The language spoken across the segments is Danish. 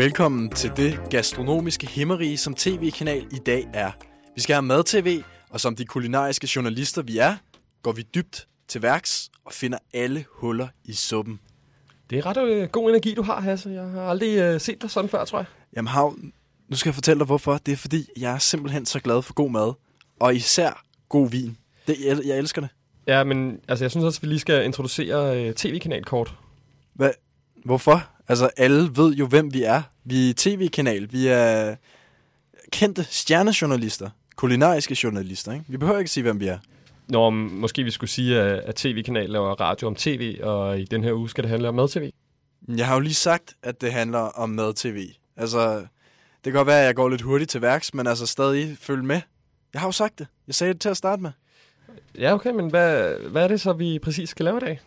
Velkommen til det gastronomiske himmerige, som tv-kanal i dag er. Vi skal have mad-tv, og som de kulinariske journalister vi er, går vi dybt til værks og finder alle huller i suppen. Det er ret øh, god energi, du har, Hasse. Jeg har aldrig øh, set dig sådan før, tror jeg. Jamen Hav, nu skal jeg fortælle dig hvorfor. Det er fordi, jeg er simpelthen så glad for god mad. Og især god vin. Det, jeg, jeg elsker det. Ja, men altså, jeg synes også, vi lige skal introducere øh, tv-kanalkort. Hvad? Hvorfor? Altså, alle ved jo, hvem vi er. Vi er tv-kanal. Vi er kendte stjernejournalister. Kulinariske journalister, ikke? Vi behøver ikke sige, hvem vi er. Nå, måske vi skulle sige, at, tv-kanal laver radio om tv, og i den her uge skal det handle om mad-tv. Jeg har jo lige sagt, at det handler om mad-tv. Altså, det kan godt være, at jeg går lidt hurtigt til værks, men altså stadig følg med. Jeg har jo sagt det. Jeg sagde det til at starte med. Ja, okay, men hvad, hvad er det så, vi præcis skal lave i dag?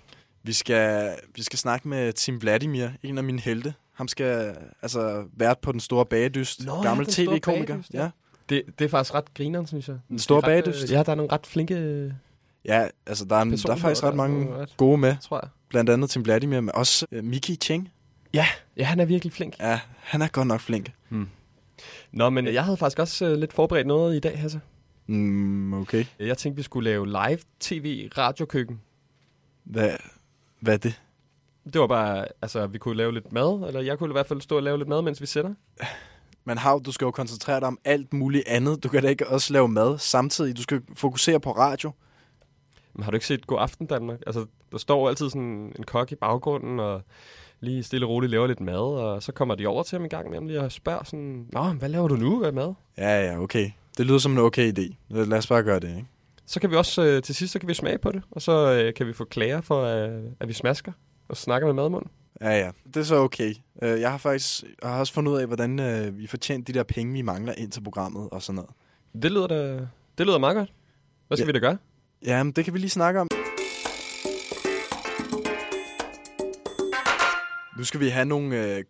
Vi skal, vi skal snakke med Tim Vladimir, en af mine helte. Ham skal altså være på den store bagedyst. Nå, Gammel tv-komiker. bagedyst, Ja. ja. Det, det er faktisk ret grineren, synes jeg. Den store ret, bagedyst. øh, Ja, der er nogle ret flinke øh, ja, altså der er, der er faktisk ret mange ret, gode med. tror jeg. Blandt andet Tim Vladimir, men også uh, Miki Cheng. Ja, ja, han er virkelig flink. Ja, han er godt nok flink. Nå, men jeg havde faktisk også øh, lidt forberedt noget i dag, Hasse. Mm, okay. Jeg tænkte, vi skulle lave live tv radiokøkken. Hvad, hvad er det? Det var bare, altså, vi kunne lave lidt mad, eller jeg kunne i hvert fald stå og lave lidt mad, mens vi sætter. Men Hav, du skal jo koncentrere dig om alt muligt andet. Du kan da ikke også lave mad samtidig. Du skal fokusere på radio. Men har du ikke set God Aften Danmark? Altså, der står altid sådan en kok i baggrunden, og lige stille og roligt laver lidt mad, og så kommer de over til ham en gang nemlig og spørger sådan, Nå, hvad laver du nu? Hvad mad? Ja, ja, okay. Det lyder som en okay idé. Lad os bare gøre det, ikke? Så kan vi også, øh, til sidst, så kan vi smage på det, og så øh, kan vi få klager for, øh, at vi smasker og snakker med madmunden. Ja, ja. Det er så okay. Øh, Jeg har faktisk jeg har også fundet ud af, hvordan øh, vi får tjent de der penge, vi mangler ind til programmet og sådan noget. Det lyder da, det lyder meget godt. Hvad skal Ja. vi da gøre? Ja, men det kan vi lige snakke om. Nu skal vi have nogle øh,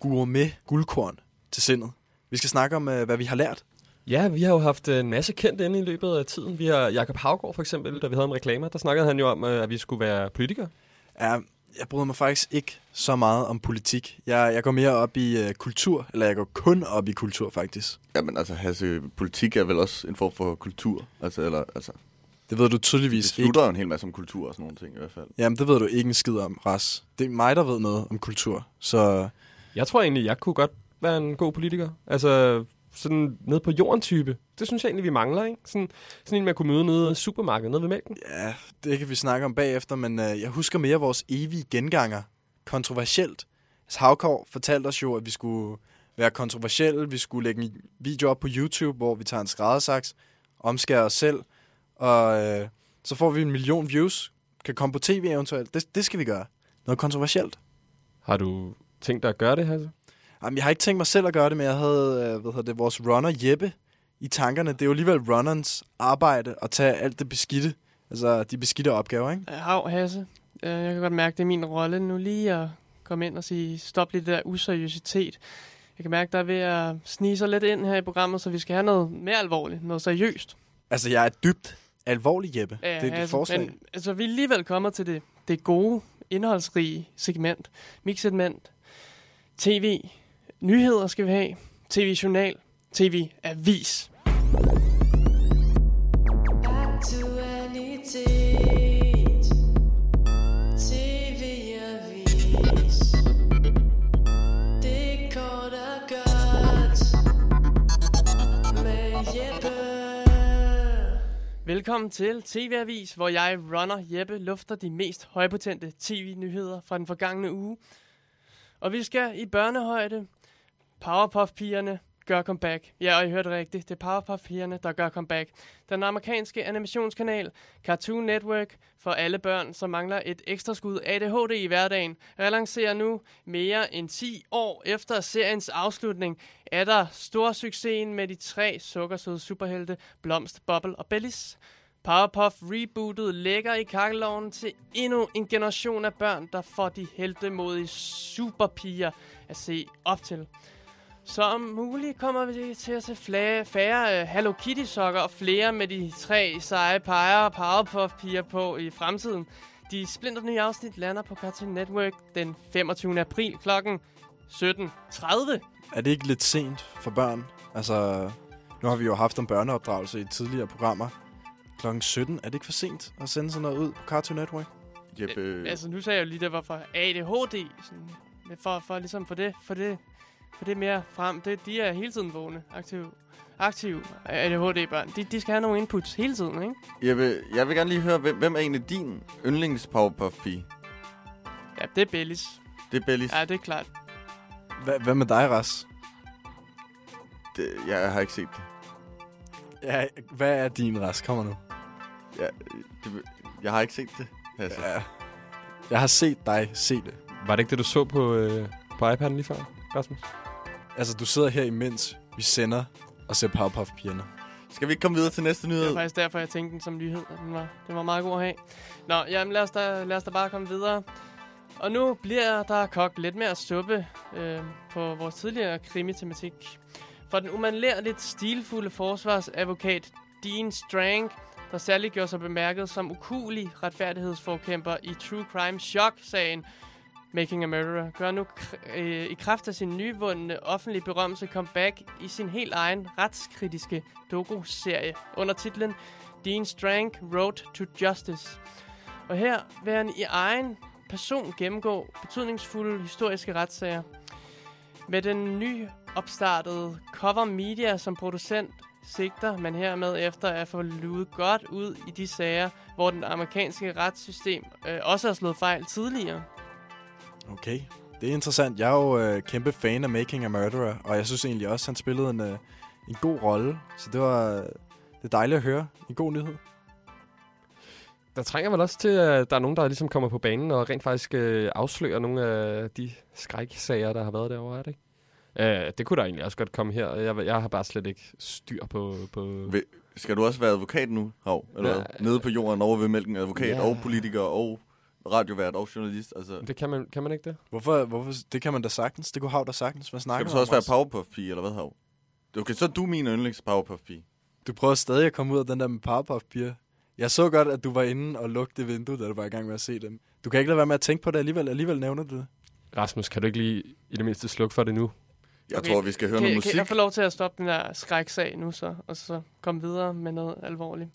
gourmet guldkorn til sindet. Vi skal snakke om, øh, hvad vi har lært. Ja, vi har jo haft en masse kendt inde i løbet af tiden. Vi har Jakob Havgård for eksempel, da vi havde en reklamer, der snakkede han jo om, øh, at vi skulle være politikere. Ja, jeg bryder mig faktisk ikke så meget om politik. Jeg, jeg går mere op i øh, kultur, eller jeg går kun op i kultur faktisk. Jamen altså, Hasse, politik er vel også en form for kultur. Altså, eller, altså, Det ved du det tydeligvis ikke. slutter jo en hel masse om kultur og sådan nogle ting i hvert fald. Jamen, det ved du ikke en skid om, Ras. Det er mig, der ved noget om kultur. Så Jeg tror egentlig, jeg kunne godt være en god politiker. Altså, sådan ned på jorden type. Det synes jeg egentlig, vi mangler, ikke? Sådan, sådan en, man kunne møde nede i supermarkedet, nede ved mælken. ja, det kan vi snakke om bagefter, men øh, jeg husker mere vores evige genganger. Kontroversielt. Altså, Havkår fortalte os jo, at vi skulle være kontroversielle. Vi skulle lægge en video op på YouTube, hvor vi tager en skræddersaks, omskærer os selv, og øh, så får vi en million views. Kan komme på tv eventuelt. Det, det skal vi gøre. Noget kontroversielt. Har du tænkt dig at gøre det, Hasse? Jamen, jeg har ikke tænkt mig selv at gøre det, men jeg havde øh, hvad hedder det, vores runner Jeppe i tankerne. Det er jo alligevel runnerens arbejde at tage alt det beskidte, altså de beskidte opgaver, ikke? Hav, Hasse. Øh, Jeg kan godt mærke, det er min rolle nu lige at komme ind og sige, stop lidt det der useriøsitet. Jeg kan mærke, der er ved at snige sig lidt ind her i programmet, så vi skal have noget mere alvorligt, noget seriøst. Altså, jeg er dybt alvorlig, Jeppe. Ja, det er dit Hasse, forslag. Men, altså, vi er alligevel kommet til det, det gode, indholdsrige segment. Mixsegment. TV. Nyheder skal vi have. TV-journal. TV-avis. TV-avis Det godt Velkommen til TV-avis, hvor jeg, runner Jeppe, lufter de mest højpotente tv-nyheder fra den forgangne uge. Og vi skal i børnehøjde. Powerpuff-pigerne gør comeback. Ja, og I hørte rigtigt. Det er Powerpuff-pigerne, der gør comeback. Den amerikanske animationskanal Cartoon Network for alle børn, som mangler et ekstra skud ADHD i hverdagen, relancerer nu mere end 10 år efter seriens afslutning. Er der stor succesen med de tre sukkersøde superhelte Blomst, Bubble og Bellis. Powerpuff rebootet lægger i kakkeloven til endnu en generation af børn, der får de heltemodige superpiger at se op til. Så om muligt kommer vi til at se flere, færre uh, Hello Kitty sokker og flere med de tre seje peger og Powerpuff piger på i fremtiden. De splinter nye afsnit lander på Cartoon Network den 25. april kl. 17.30. Er det ikke lidt sent for børn? Altså, nu har vi jo haft om børneopdragelse i tidligere programmer. Klokken 17, er det ikke for sent at sende sådan noget ud på Cartoon Network? Jeppe, Øh, altså, nu sagde jeg jo lige, det var for ADHD. Sådan, for, for ligesom for det, for det, for det mere frem. Det, de er hele tiden vågne, aktive, aktive ADHD-børn. De, de skal have nogle inputs hele tiden, ikke? Jeppe, jeg vil gerne lige høre, hvem, hvem er egentlig din yndlings Powerpuff-pige? Ja, det er Bellis. Det er Bellis. Ja, det er klart. Hva, hvad med dig, Ras? Det, jeg har ikke set det. Ja, hvad er din Ras? Kommer nu. Jeg, det, jeg har ikke set det. Altså. Ja. Jeg har set dig se det. Var det ikke det, du så på, øh, på iPad'en lige før, Rasmus? Altså, du sidder her imens vi sender og ser Powerpuff-pigerne. Skal vi ikke komme videre til næste Det nyhed? var faktisk derfor, jeg tænkte den som nyhed. Den var, den var meget god at have. Nå, jamen lad os, da, lad os da bare komme videre. Og nu bliver der kogt lidt mere suppe øh, på vores tidligere krimitematik. For den umanlærligt stilfulde forsvarsadvokat Dean Strang, der særligt gjorde sig bemærket som ukulig retfærdighedsforkæmper i True Crime Shock-sagen Making a Murderer, gør nu øh, i kraft af sin nyvundne offentlige berømmelse comeback i sin helt egen retskritiske doku-serie under titlen Dean Strang Road to Justice. Og her vil han i egen person gennemgå betydningsfulde historiske retssager. Med den nyopstartede Cover Media som producent sigter man hermed efter at få luet godt ud i de sager, hvor den amerikanske retssystem øh, også har slået fejl tidligere. Okay. Det er interessant. Jeg er jo øh, kæmpe fan af Making a Murderer, og jeg synes egentlig også, at han spillede en, øh, en god rolle. Så det var det er dejligt at høre. En god nyhed. Der trænger vel også til, at der er nogen, der ligesom kommer på banen og rent faktisk øh, afslører nogle af de skræksager, der har været derovre, er det ikke? Øh, det kunne der egentlig også godt komme her. Jeg, jeg har bare slet ikke styr på... på Vil- Skal du også være advokat nu, Hav? Eller Ja. Nede på jorden over ved mælken. Advokat Ja. og politiker og radiovært og journalist. Altså, det kan man, kan man ikke det? Hvorfor, hvorfor, det kan man da sagtens. Det kunne Hav da sagtens. Hvad snakker skal du så også være Ras? Powerpuff-pige, eller hvad, Hav? Okay, så er du min yndlings Powerpuff-pige. Du prøver stadig at komme ud af den der med Powerpuff-piger. Jeg så godt, at du var inde og lugte vinduet, da du var i gang med at se dem. Du kan ikke lade være med at tænke på det alligevel. Alligevel nævner du det. Rasmus, kan du ikke lige i det mindste slukke for det nu? Jeg Okay, tror, vi skal høre Kan, noget kan musik. jeg få lov til at stoppe den der skræksag nu så, og så komme videre med noget alvorligt?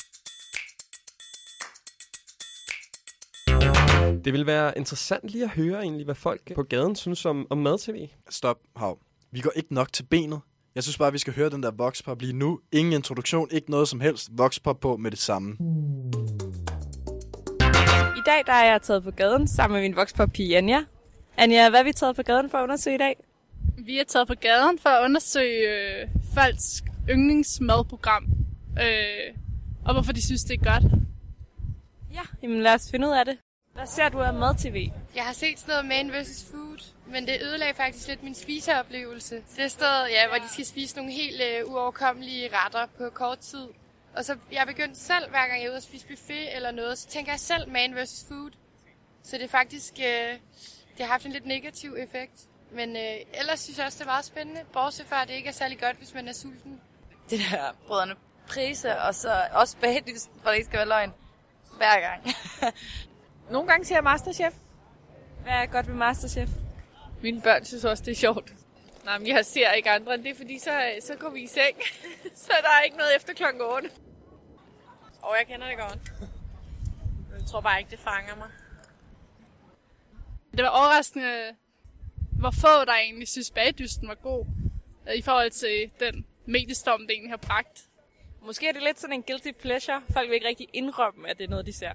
Det vil være interessant lige at høre egentlig, hvad folk på gaden synes om, om mad-tv. Stop, Hav. Vi går ikke nok til benet. Jeg synes bare, vi skal høre den der voxpop lige nu. Ingen introduktion, ikke noget som helst. Voxpop på med det samme. I dag der er jeg taget på gaden sammen med min vokspop-pige Anja. Anja, hvad er vi taget på gaden for at undersøge i dag? Vi er taget på gaden for at undersøge øh, folks yndlingsmadprogram. Øh, og hvorfor de synes, det er godt. Ja, jamen lad os finde ud af det. Hvad ser du af mad-tv? Jeg har set sådan noget Man vs. Food, men det ødelagde faktisk lidt min spiseoplevelse. Det stedet, ja, hvor de skal spise nogle helt øh, uoverkommelige retter på kort tid. Og så jeg begyndt selv, hver gang jeg er ude og spise buffet eller noget, så tænker jeg selv Man vs. Food. Så det er faktisk, øh, det har haft en lidt negativ effekt. Men øh, ellers synes jeg også, det er meget spændende. Bortset fra, at det ikke er særlig godt, hvis man er sulten. det der brødrene Prise, og så også bagdysten, for det ikke skal være løgn. Hver gang. Nogle gange ser jeg Masterchef. Hvad er godt ved Masterchef? Mine børn synes også, det er sjovt. Nej, men jeg ser ikke andre end det, fordi så, så går vi i seng. så der er ikke noget efter klokken 8. Og jeg kender det godt. Jeg tror bare ikke, det fanger mig. Det var overraskende, hvor få der egentlig synes, bagdysten var god. øh, I forhold til den mediestorm, det egentlig har bragt. Måske er det lidt sådan en guilty pleasure. Folk vil ikke rigtig indrømme, at det er noget, de ser.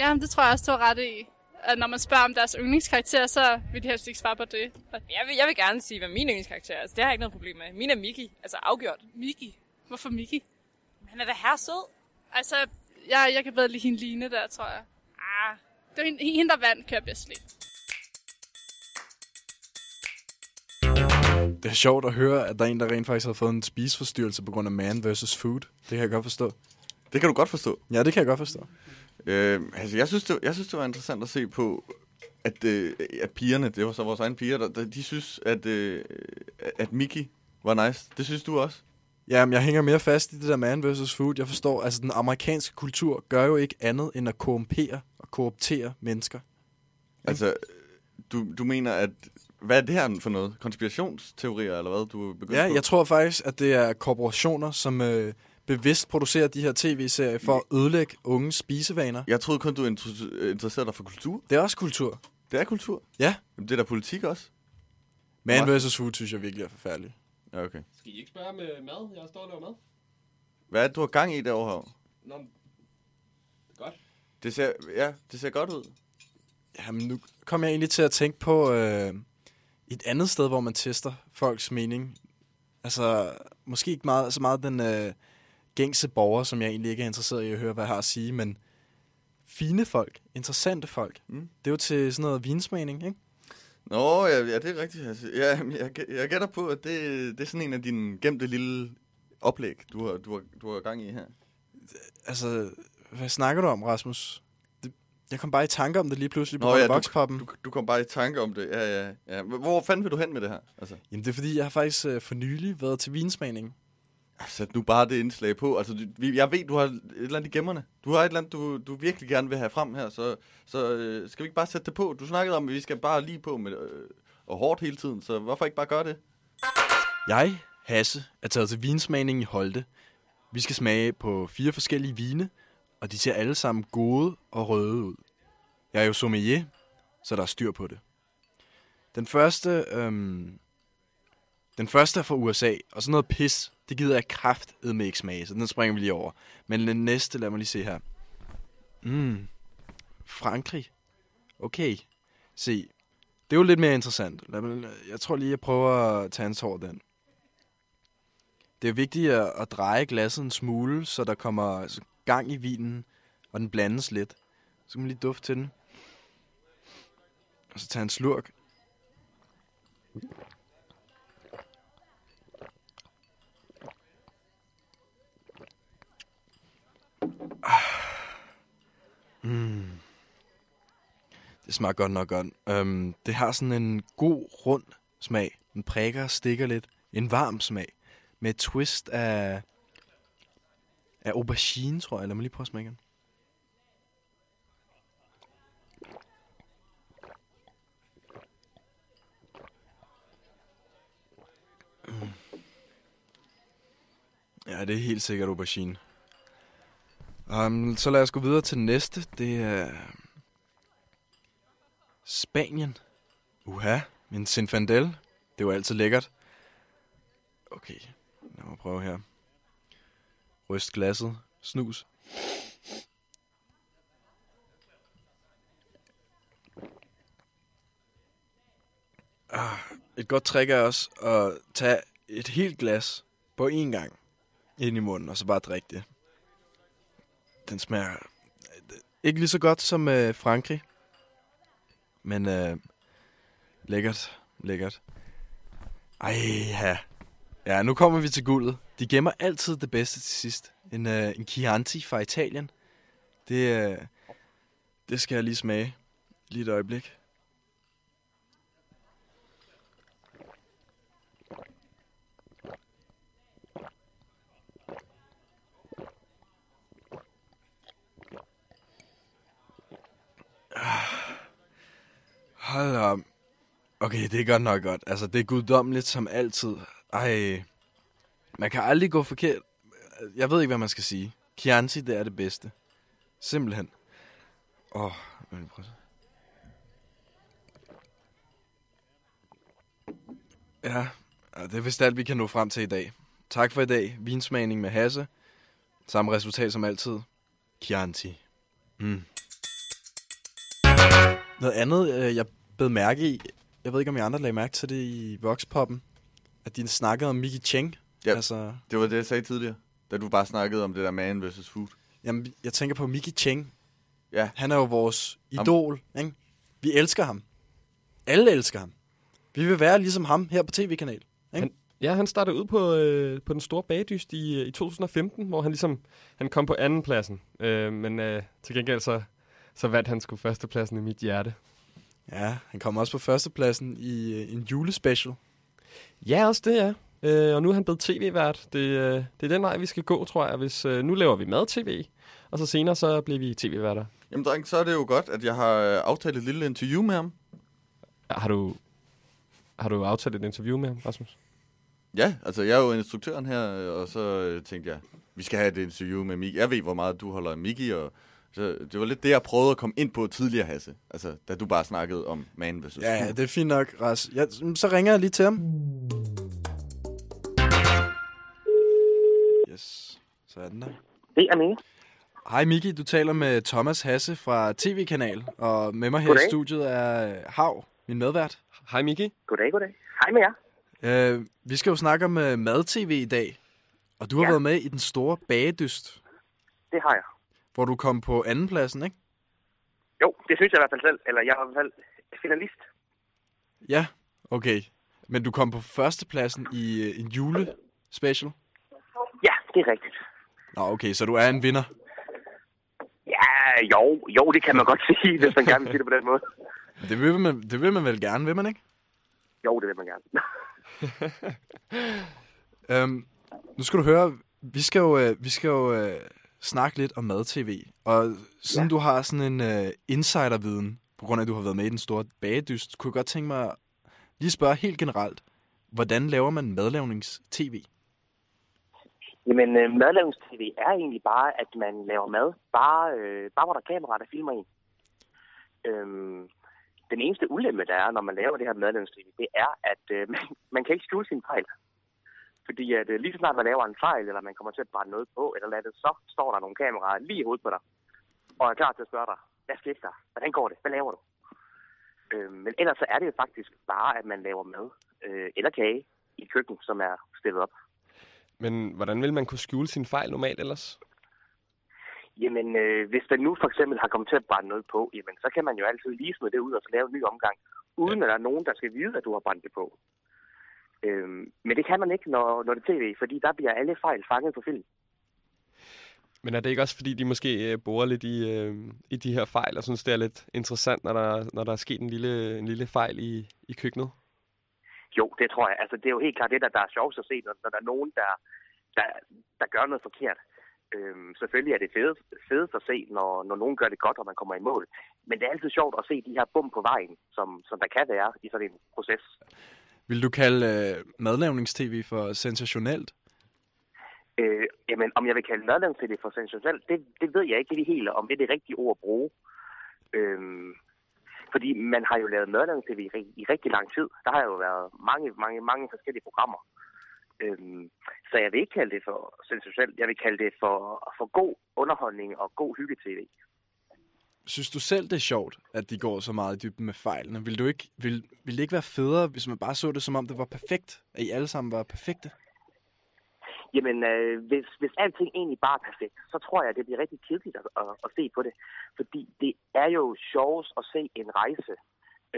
Ja, det tror jeg også, du har ret i. At når man spørger om deres yndlingskarakter, så vil de helst ikke svare på det. Jeg vil, jeg vil gerne sige, hvad min yndlingskarakter er. Altså, det har jeg ikke noget problem med. Min er Mickey. Altså afgjort. Miki. Hvorfor Miki? Han er da her sød. Altså, jeg, jeg kan bedre lide hende Line der, tror jeg. Ah, Det var hende, hende der vandt, kan jeg bedst lide. Det er sjovt at høre, at der er en, der rent faktisk har fået en spiseforstyrrelse på grund af man versus food. Det kan jeg godt forstå. Det kan du godt forstå. Ja, det kan jeg godt forstå. Øh, altså, jeg synes, det, jeg synes, det var interessant at se på, at, øh, at pigerne, det var så vores egne piger, der, der, de synes, at, øh, at Mickey var nice. Det synes du også? Jamen, jeg hænger mere fast i det der man versus food. Jeg forstår, altså den amerikanske kultur gør jo ikke andet end at korrumpere og korruptere mennesker. Altså, du, du mener, at Hvad er det her for noget? Konspirationsteorier, eller hvad du er begyndt Ja, på? jeg tror faktisk, at det er korporationer, som øh, bevidst producerer de her tv-serier for at ødelægge unges spisevaner. Jeg troede kun, du inter- interesserede dig for kultur. Det er også kultur. Det er kultur. Ja. Jamen, det er da politik også. Man vs. food synes jeg virkelig er forfærdeligt. Ja, okay. Skal I ikke spørge med mad? Jeg står og laver mad. Hvad er det, du har gang i derovre? her? Nå, godt. Det ser, ja, det ser godt ud. Jamen, nu kom jeg egentlig til at tænke på øh, et andet sted, hvor man tester folks mening. Altså, måske ikke meget, så meget den øh, gængse borger, som jeg egentlig ikke er interesseret i at høre, hvad jeg har at sige, men fine folk, interessante folk. Mm. Det er jo til sådan noget vinsmagning, ikke? Nå, ja, ja det er rigtigt. Altså, ja, jeg, jeg gætter på, at det, det er sådan en af dine gemte lille oplæg, du har, du har, du har gang i her. Altså, hvad snakker du om, Rasmus? Det, jeg kom bare i tanke om det lige pludselig på Nå, ja, du- vokspoppen. Du, du kom bare i tanke om det. Ja, ja, ja. Hvor fanden vil du hen med det her? Altså, Jamen, det er fordi, jeg har faktisk øh, for nylig været til vinsmagning. Altså, sæt nu bare det indslag på. Altså, du, vi- jeg ved, du har et eller andet i gemmerne. Du har et eller andet, du, du virkelig gerne vil have frem her, så, så øh, skal vi ikke bare sætte det på? Du snakkede om, at vi skal bare lige på med øh, og hårdt hele tiden, så hvorfor ikke bare gøre det? Jeg, Hasse, er taget til vinsmagning i Holte. Vi skal smage på fire forskellige vine, og de ser alle sammen gode og røde ud. Jeg er jo sommelier, så der er styr på det. Den første, øhm, den første er fra USA, og sådan noget pis, det gider jeg kraft med ikke smage, så den springer vi lige over. Men den næste, lad mig lige se her. Mm, Frankrig. Okay. Se, det er jo lidt mere interessant. Lad mig, jeg tror lige, jeg prøver at tage en tår den. Det er vigtigt at, at dreje glasset en smule, så der kommer gang i vinen, og den blandes lidt. Så kan man lige dufte til den. Og så tage en slurk. Mm. Det smager godt nok godt. Um, det har sådan en god, rund smag. Den prikker og stikker lidt. En varm smag. Med et twist af, af aubergine, tror jeg. Lad mig lige prøve at smage igen. Mm. Ja, det er helt sikkert aubergine. Um, så lad os gå videre til næste. Det er Spanien. Uha, min Sinfandel. Det er jo altid lækkert. Okay, lad mig prøve her. Ryst glasset. Snus. Ah, et godt trick er også at tage et helt glas på én gang ind i munden, og så bare drikke det. Den smager øh, ikke lige så godt som øh, Frankrig, men øh, lækkert, lækkert. Ej, ja. Ja, nu kommer vi til guldet. De gemmer altid det bedste til sidst. En, øh, en Chianti fra Italien. Det, øh, det skal jeg lige smage. Lige et øjeblik. Hold op. Okay, det er godt nok godt. Altså, det er guddommeligt som altid. Ej, man kan aldrig gå forkert. Jeg ved ikke, hvad man skal sige. Chianti, det er det bedste. Simpelthen. Åh, oh, men prøv at se. Ja, det er vist alt, vi kan nå frem til i dag. Tak for i dag. Vinsmagning med Hasse. Samme resultat som altid. Chianti. Mm. Noget andet, øh, jeg bed mærke i, jeg ved ikke, om I andre lagde mærke til det i Voxpoppen, at de snakkede om Mickey Cheng. Ja. Altså, Det var det, jeg sagde tidligere, da du bare snakkede om det der man versus food. jamen, jeg tænker på Mickey Cheng. Ja. Han er jo vores idol, ikke? Vi elsker ham. Alle elsker ham. Vi vil være ligesom ham her på tv-kanal. Ikke? Han, ja, han startede ud på, øh, på den store bagdyst i, øh, i 2015, hvor han ligesom han kom på anden pladsen. Øh, men øh, til gengæld så, så vandt han sgu førstepladsen i mit hjerte. Ja, han kommer også på førstepladsen i øh, en julespecial. Ja, også det, ja. Øh, og nu er han blevet tv-vært. Det, øh, det er den vej, vi skal gå, tror jeg. Hvis, øh, nu laver vi mad-tv, og så senere så bliver vi tv-værter. Jamen, dreng, så er det jo godt, at jeg har øh, aftalt et lille interview med ham. Har du... Har du aftalt et interview med ham, Rasmus? Ja, altså jeg er jo instruktøren her, og så øh, tænkte jeg, vi skal have et interview med Miki. Jeg ved, hvor meget du holder af Miki, og så det var lidt det, jeg prøvede at komme ind på tidligere, Hasse. Altså, da du bare snakkede om man versus Ja, det er fint nok, Ras. Ja, så ringer jeg lige til ham. Yes, så er den der. Det er Mie. Hej Miki, du taler med Thomas Hasse fra TV-kanal, og med mig her Goddag. i studiet er Hav, min medvært. Hej Miki. Goddag, goddag. Hej med jer. Uh, vi skal jo snakke om uh, mad-tv i dag, og du har Ja. været med i den store bagedyst, Det har jeg. Hvor du kom på andenpladsen, ikke? Jo, det synes jeg i hvert fald selv. Eller jeg er i hvert fald finalist. Ja, okay. Men du kom på førstepladsen i uh, en julespecial? Ja, det er rigtigt. Nå, okay, så du er en vinder. Ja, jo, jo, det kan man godt sige, hvis man gerne vil sige det på den måde. Det vil man, det vil man vel gerne, vil man ikke? Jo, det vil man gerne. Øhm, nu skal du høre, vi skal jo, øh, vi skal jo øh, snakke lidt om mad-tv. Og siden ja. du har sådan en øh, insiderviden, på grund af, at du har været med i den store bagedyst, kunne jeg godt tænke mig lige spørge helt generelt, hvordan laver man madlavnings-tv? Jamen, øh, madlavnings-tv er egentlig bare, at man laver mad. Bare, øh, bare hvor der er kamera, der filmer en. Øhm, den eneste ulempe, der er, når man laver det her madlavnings-tv, det er, at øh, man, man kan ikke skjule sine fejl. Fordi at, øh, lige så snart man laver en fejl, eller man kommer til at brænde noget på, eller lade det, så står der nogle kameraer lige i hovedet på dig, og er klar til at spørge dig, hvad skete der? Hvordan går det? Hvad laver du? Øh, men ellers så er det jo faktisk bare, at man laver mad øh, eller kage i køkken, som er stillet op. Men hvordan vil man kunne skjule sin fejl normalt ellers? Jamen, øh, hvis der nu for eksempel har kommet til at brænde noget på, jamen, så kan man jo altid lige smide det ud og så lave en ny omgang, uden at der er nogen, der skal vide, at du har brændt det på. Øhm, men det kan man ikke, når, når det er tv, fordi der bliver alle fejl fanget på film. Men er det ikke også, fordi de måske øh, borer lidt i, øh, i de her fejl, og synes, det er lidt interessant, når der, når der er sket en lille, en lille fejl i, i køkkenet? Jo, det tror jeg. Altså, det er jo helt klart det, der, der er sjovt at se, når, når der er nogen, der, der, der gør noget forkert. Øhm, selvfølgelig er det fedest, fedest at se, når, når nogen gør det godt, og man kommer i mål. Men det er altid sjovt at se de her bum på vejen, som, som der kan være i sådan en proces. Vil du kalde øh, madlavningstv for sensationelt? Øh, jamen, om jeg vil kalde madlavningstv for sensationelt, det, det ved jeg ikke lige helt, om det er det rigtige ord at bruge. Øh, fordi man har jo lavet madlavningstv i, i rigtig lang tid. Der har jo været mange, mange, mange forskellige programmer. Øhm, så jeg vil ikke kalde det for sensationelt. Jeg vil kalde det for, for god underholdning og god hygge-tv. Synes du selv, det er sjovt, at de går så meget i dybden med fejlene? Vil, du ikke, vil, vil det ikke være federe, hvis man bare så det, som om det var perfekt? At I alle sammen var perfekte? Jamen, øh, hvis, hvis alting egentlig bare er perfekt, så tror jeg, det bliver rigtig kedeligt at, at, at se på det. Fordi det er jo sjovest at se en rejse.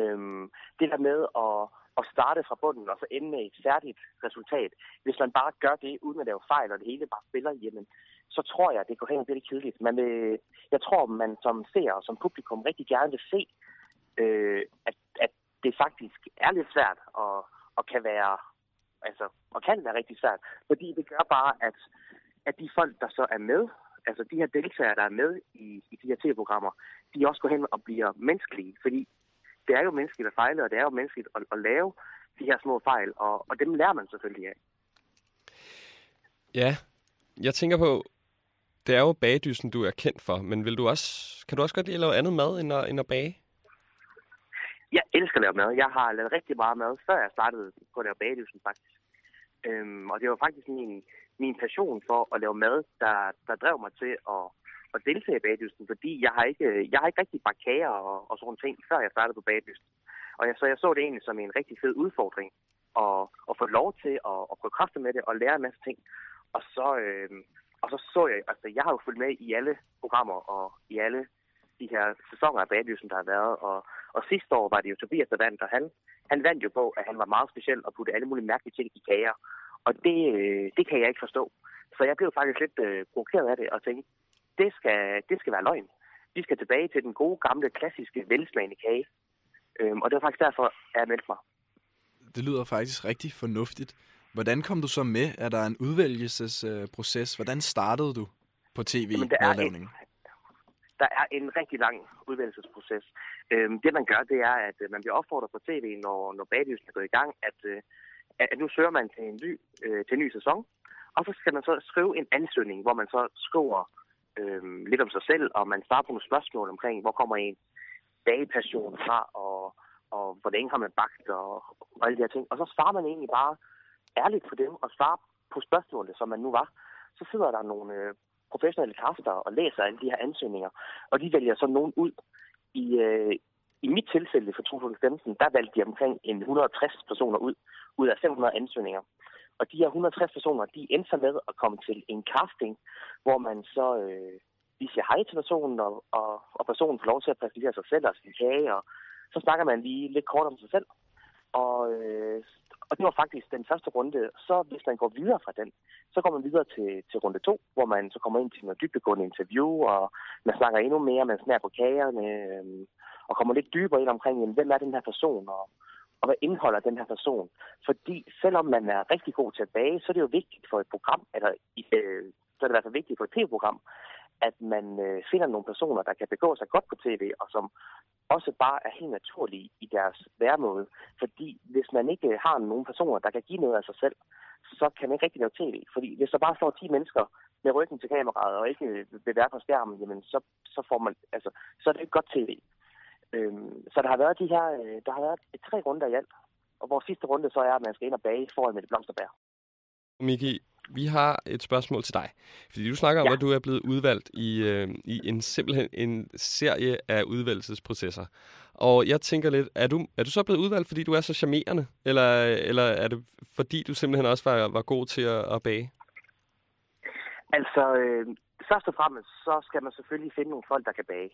Øhm, det der med at, at starte fra bunden og så ende med et færdigt resultat. Hvis man bare gør det uden at lave fejl, og det hele bare spiller, jamen, så tror jeg, det går hen og bliver lidt kedeligt. Man vil, jeg tror, man som seer og som publikum rigtig gerne vil se, øh, at, at det faktisk er lidt svært og, og kan være altså, og kan være rigtig svært, fordi det gør bare, at, at de folk, der så er med, altså de her deltagere, der er med i, i de her tv-programmer, de også går hen og bliver menneskelige, fordi det er jo menneskeligt at fejle, og det er jo menneskeligt at, at lave de her små fejl, og, og dem lærer man selvfølgelig af. Ja, jeg tænker på, det er jo bagdysten, du er kendt for, men vil du også, kan du også godt lide at lave andet mad end at, end at bage? Jeg elsker at lave mad. Jeg har lavet rigtig meget mad, før jeg startede på at lave bagdysen faktisk. Øhm, og det var faktisk min, min passion for at lave mad, der, der drev mig til at, at deltage i bagdysten, fordi jeg har ikke, jeg har ikke rigtig bagt kager og, og sådan ting, før jeg startede på bagdysten. Og jeg, så jeg så det egentlig som en rigtig fed udfordring at, at få lov til at, at prøve kræfter med det og lære en masse ting. Og så, øh, og så så jeg, altså jeg har jo fulgt med i alle programmer og i alle de her sæsoner af bagdysen, der har været. Og, og sidste år var det jo Tobias, der vandt, og han, han vandt jo på, at han var meget speciel og putte alle mulige mærkelige ting i kager. Og det, øh, det kan jeg ikke forstå. Så jeg blev faktisk lidt øh, provokeret af det og tænkte, det skal, det skal være løgn. Vi skal tilbage til den gode, gamle, klassiske, velsmagende kage. Øhm, og det var faktisk derfor, at jeg meldte mig. Det lyder faktisk rigtig fornuftigt. Hvordan kom du så med? Er der en udvælgelsesproces? Hvordan startede du på Jamen, der er en rigtig lang udvælgelsesproces. Øhm, det man gør, det er, at øh, man bliver opfordret på tv, når, når baglysen er gået i gang, at, øh, at nu søger man til en ny, øh, til en ny sæson. Og så skal man så skrive en ansøgning, hvor man så skriver øh, lidt om sig selv, og man svarer på nogle spørgsmål omkring, hvor kommer en bagepassion fra, og, og hvor længe har man bagt, og, og alle de her ting. Og så svarer man egentlig bare ærligt på dem, og svare på spørgsmålene, som man nu var. Så sidder der nogle øh, professionelle kræfter og læser alle de her ansøgninger, og de vælger så nogen ud. I, øh, i mit tilfælde for 2015, der valgte de omkring en 160 personer ud, ud af 500 ansøgninger. Og de her 160 personer, de endte så med at komme til en casting, hvor man så øh, lige siger hej til personen, og, og, og personen får lov til at præsentere sig selv og sin kage, og så snakker man lige lidt kort om sig selv. Og, øh, og det var faktisk den første runde. Så hvis man går videre fra den, så går man videre til, til runde to, hvor man så kommer ind til noget dybdegående interview, og man snakker endnu mere, man smager på kagerne, øh, og kommer lidt dybere ind omkring, jamen, hvem er den her person, og, og hvad indeholder den her person. Fordi selvom man er rigtig god til at bage, så er det jo vigtigt for et program, eller øh, så er det i hvert fald vigtigt for et tv-program, at man øh, finder nogle personer, der kan begå sig godt på tv, og som også bare er helt naturlige i deres væremåde. Fordi hvis man ikke øh, har nogen personer, der kan give noget af sig selv, så kan man ikke rigtig lave tv. Fordi hvis der bare står 10 mennesker med ryggen til kameraet og ikke øh, vil være på skærmen, jamen så, så, får man, altså, så er det ikke godt tv. Øhm, så der har været de her, øh, der har været tre runder i alt. Og vores sidste runde så er, at man skal ind og bage foran med det blomsterbær. Miki, vi har et spørgsmål til dig. Fordi du snakker om, Ja. at du er blevet udvalgt i, øh, i en simpelthen en serie af udvalgelsesprocesser. Og jeg tænker lidt, er du, er du så blevet udvalgt, fordi du er så charmerende? Eller, eller er det fordi, du simpelthen også var, var god til at, at bage? Altså, øh, først og fremmest, så skal man selvfølgelig finde nogle folk, der kan bage.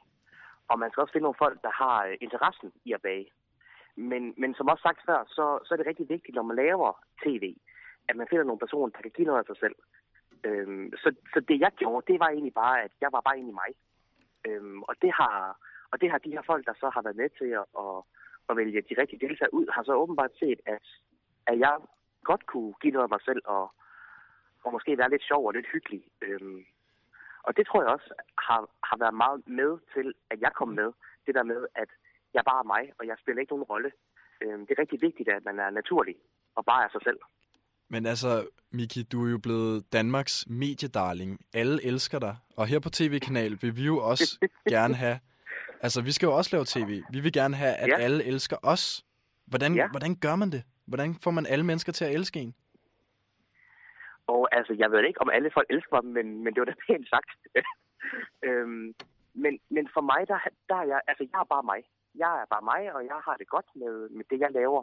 Og man skal også finde nogle folk, der har øh, interessen i at bage. Men, men som også sagt før, så, så er det rigtig vigtigt, når man laver tv, at man finder nogle personer, der kan give noget af sig selv. Øhm, så, så det jeg gjorde, det var egentlig bare, at jeg var bare egentlig mig. Øhm, og, det har, og det har de her folk, der så har været med til at, at, at vælge de rigtige deltagere ud, har så åbenbart set, at, at jeg godt kunne give noget af mig selv og, og måske være lidt sjov og lidt hyggelig. Øhm, og det tror jeg også har, har været meget med til, at jeg kom med. Det der med, at jeg bare er mig, og jeg spiller ikke nogen rolle. Øhm, det er rigtig vigtigt, at man er naturlig og bare er sig selv. Men altså, Miki, du er jo blevet Danmarks mediedarling. Alle elsker dig. Og her på TV-kanal vil vi jo også gerne have... Altså, vi skal jo også lave tv. Vi vil gerne have, at Ja. alle elsker os. Hvordan, Ja. hvordan gør man det? Hvordan får man alle mennesker til at elske en? Og altså, jeg ved ikke, om alle folk elsker mig, men, men det var da pænt sagt. øhm, men, men for mig, der, der er jeg, altså, jeg er bare mig. Jeg er bare mig, og jeg har det godt med, med det, jeg laver.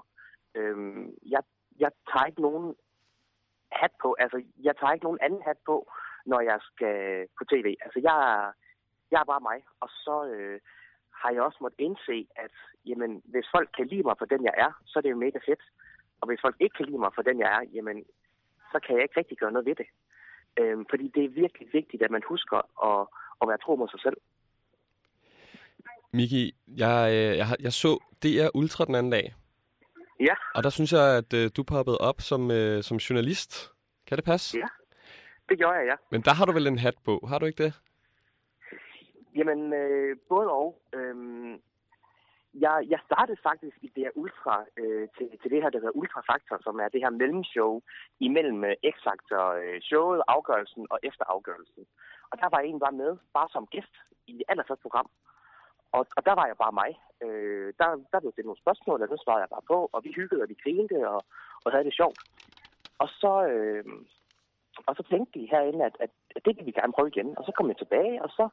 Øhm, jeg, jeg tager ikke nogen hat på, altså, jeg tager ikke nogen anden hat på, når jeg skal på tv. Altså, jeg jeg er bare mig, og så øh, har jeg også måttet indse, at jamen, hvis folk kan lide mig for den, jeg er, så er det jo mega fedt. Og hvis folk ikke kan lide mig for den, jeg er, jamen, så kan jeg ikke rigtig gøre noget ved det. Øhm, fordi det er virkelig vigtigt, at man husker at, at være tro mod sig selv. Miki, jeg, øh, jeg, jeg så DR Ultra den anden dag. Ja. Og der synes jeg, at øh, du poppede op som, øh, som journalist. Kan det passe? Ja. Det gjorde jeg, ja. Men der har du vel en hat på, har du ikke det? Jamen, øh, både og. Øhm, jeg, jeg startede faktisk i DR Ultra øh, til, til det her, der hedder Ultra Factor, som er det her mellemshow imellem øh, X-Factor øh, showet, afgørelsen og efter afgørelsen. Og der var jeg egentlig bare med, bare som gæst i det allerførste program. Og, og der var jeg bare mig. Øh, der, der blev det nogle spørgsmål, og det svarede jeg bare på, og vi hyggede, og vi grinede, og, og havde det sjovt. Og så, øh, og så tænkte de herinde, at, at, at det vil vi gerne prøve igen. Og så kom jeg tilbage, og så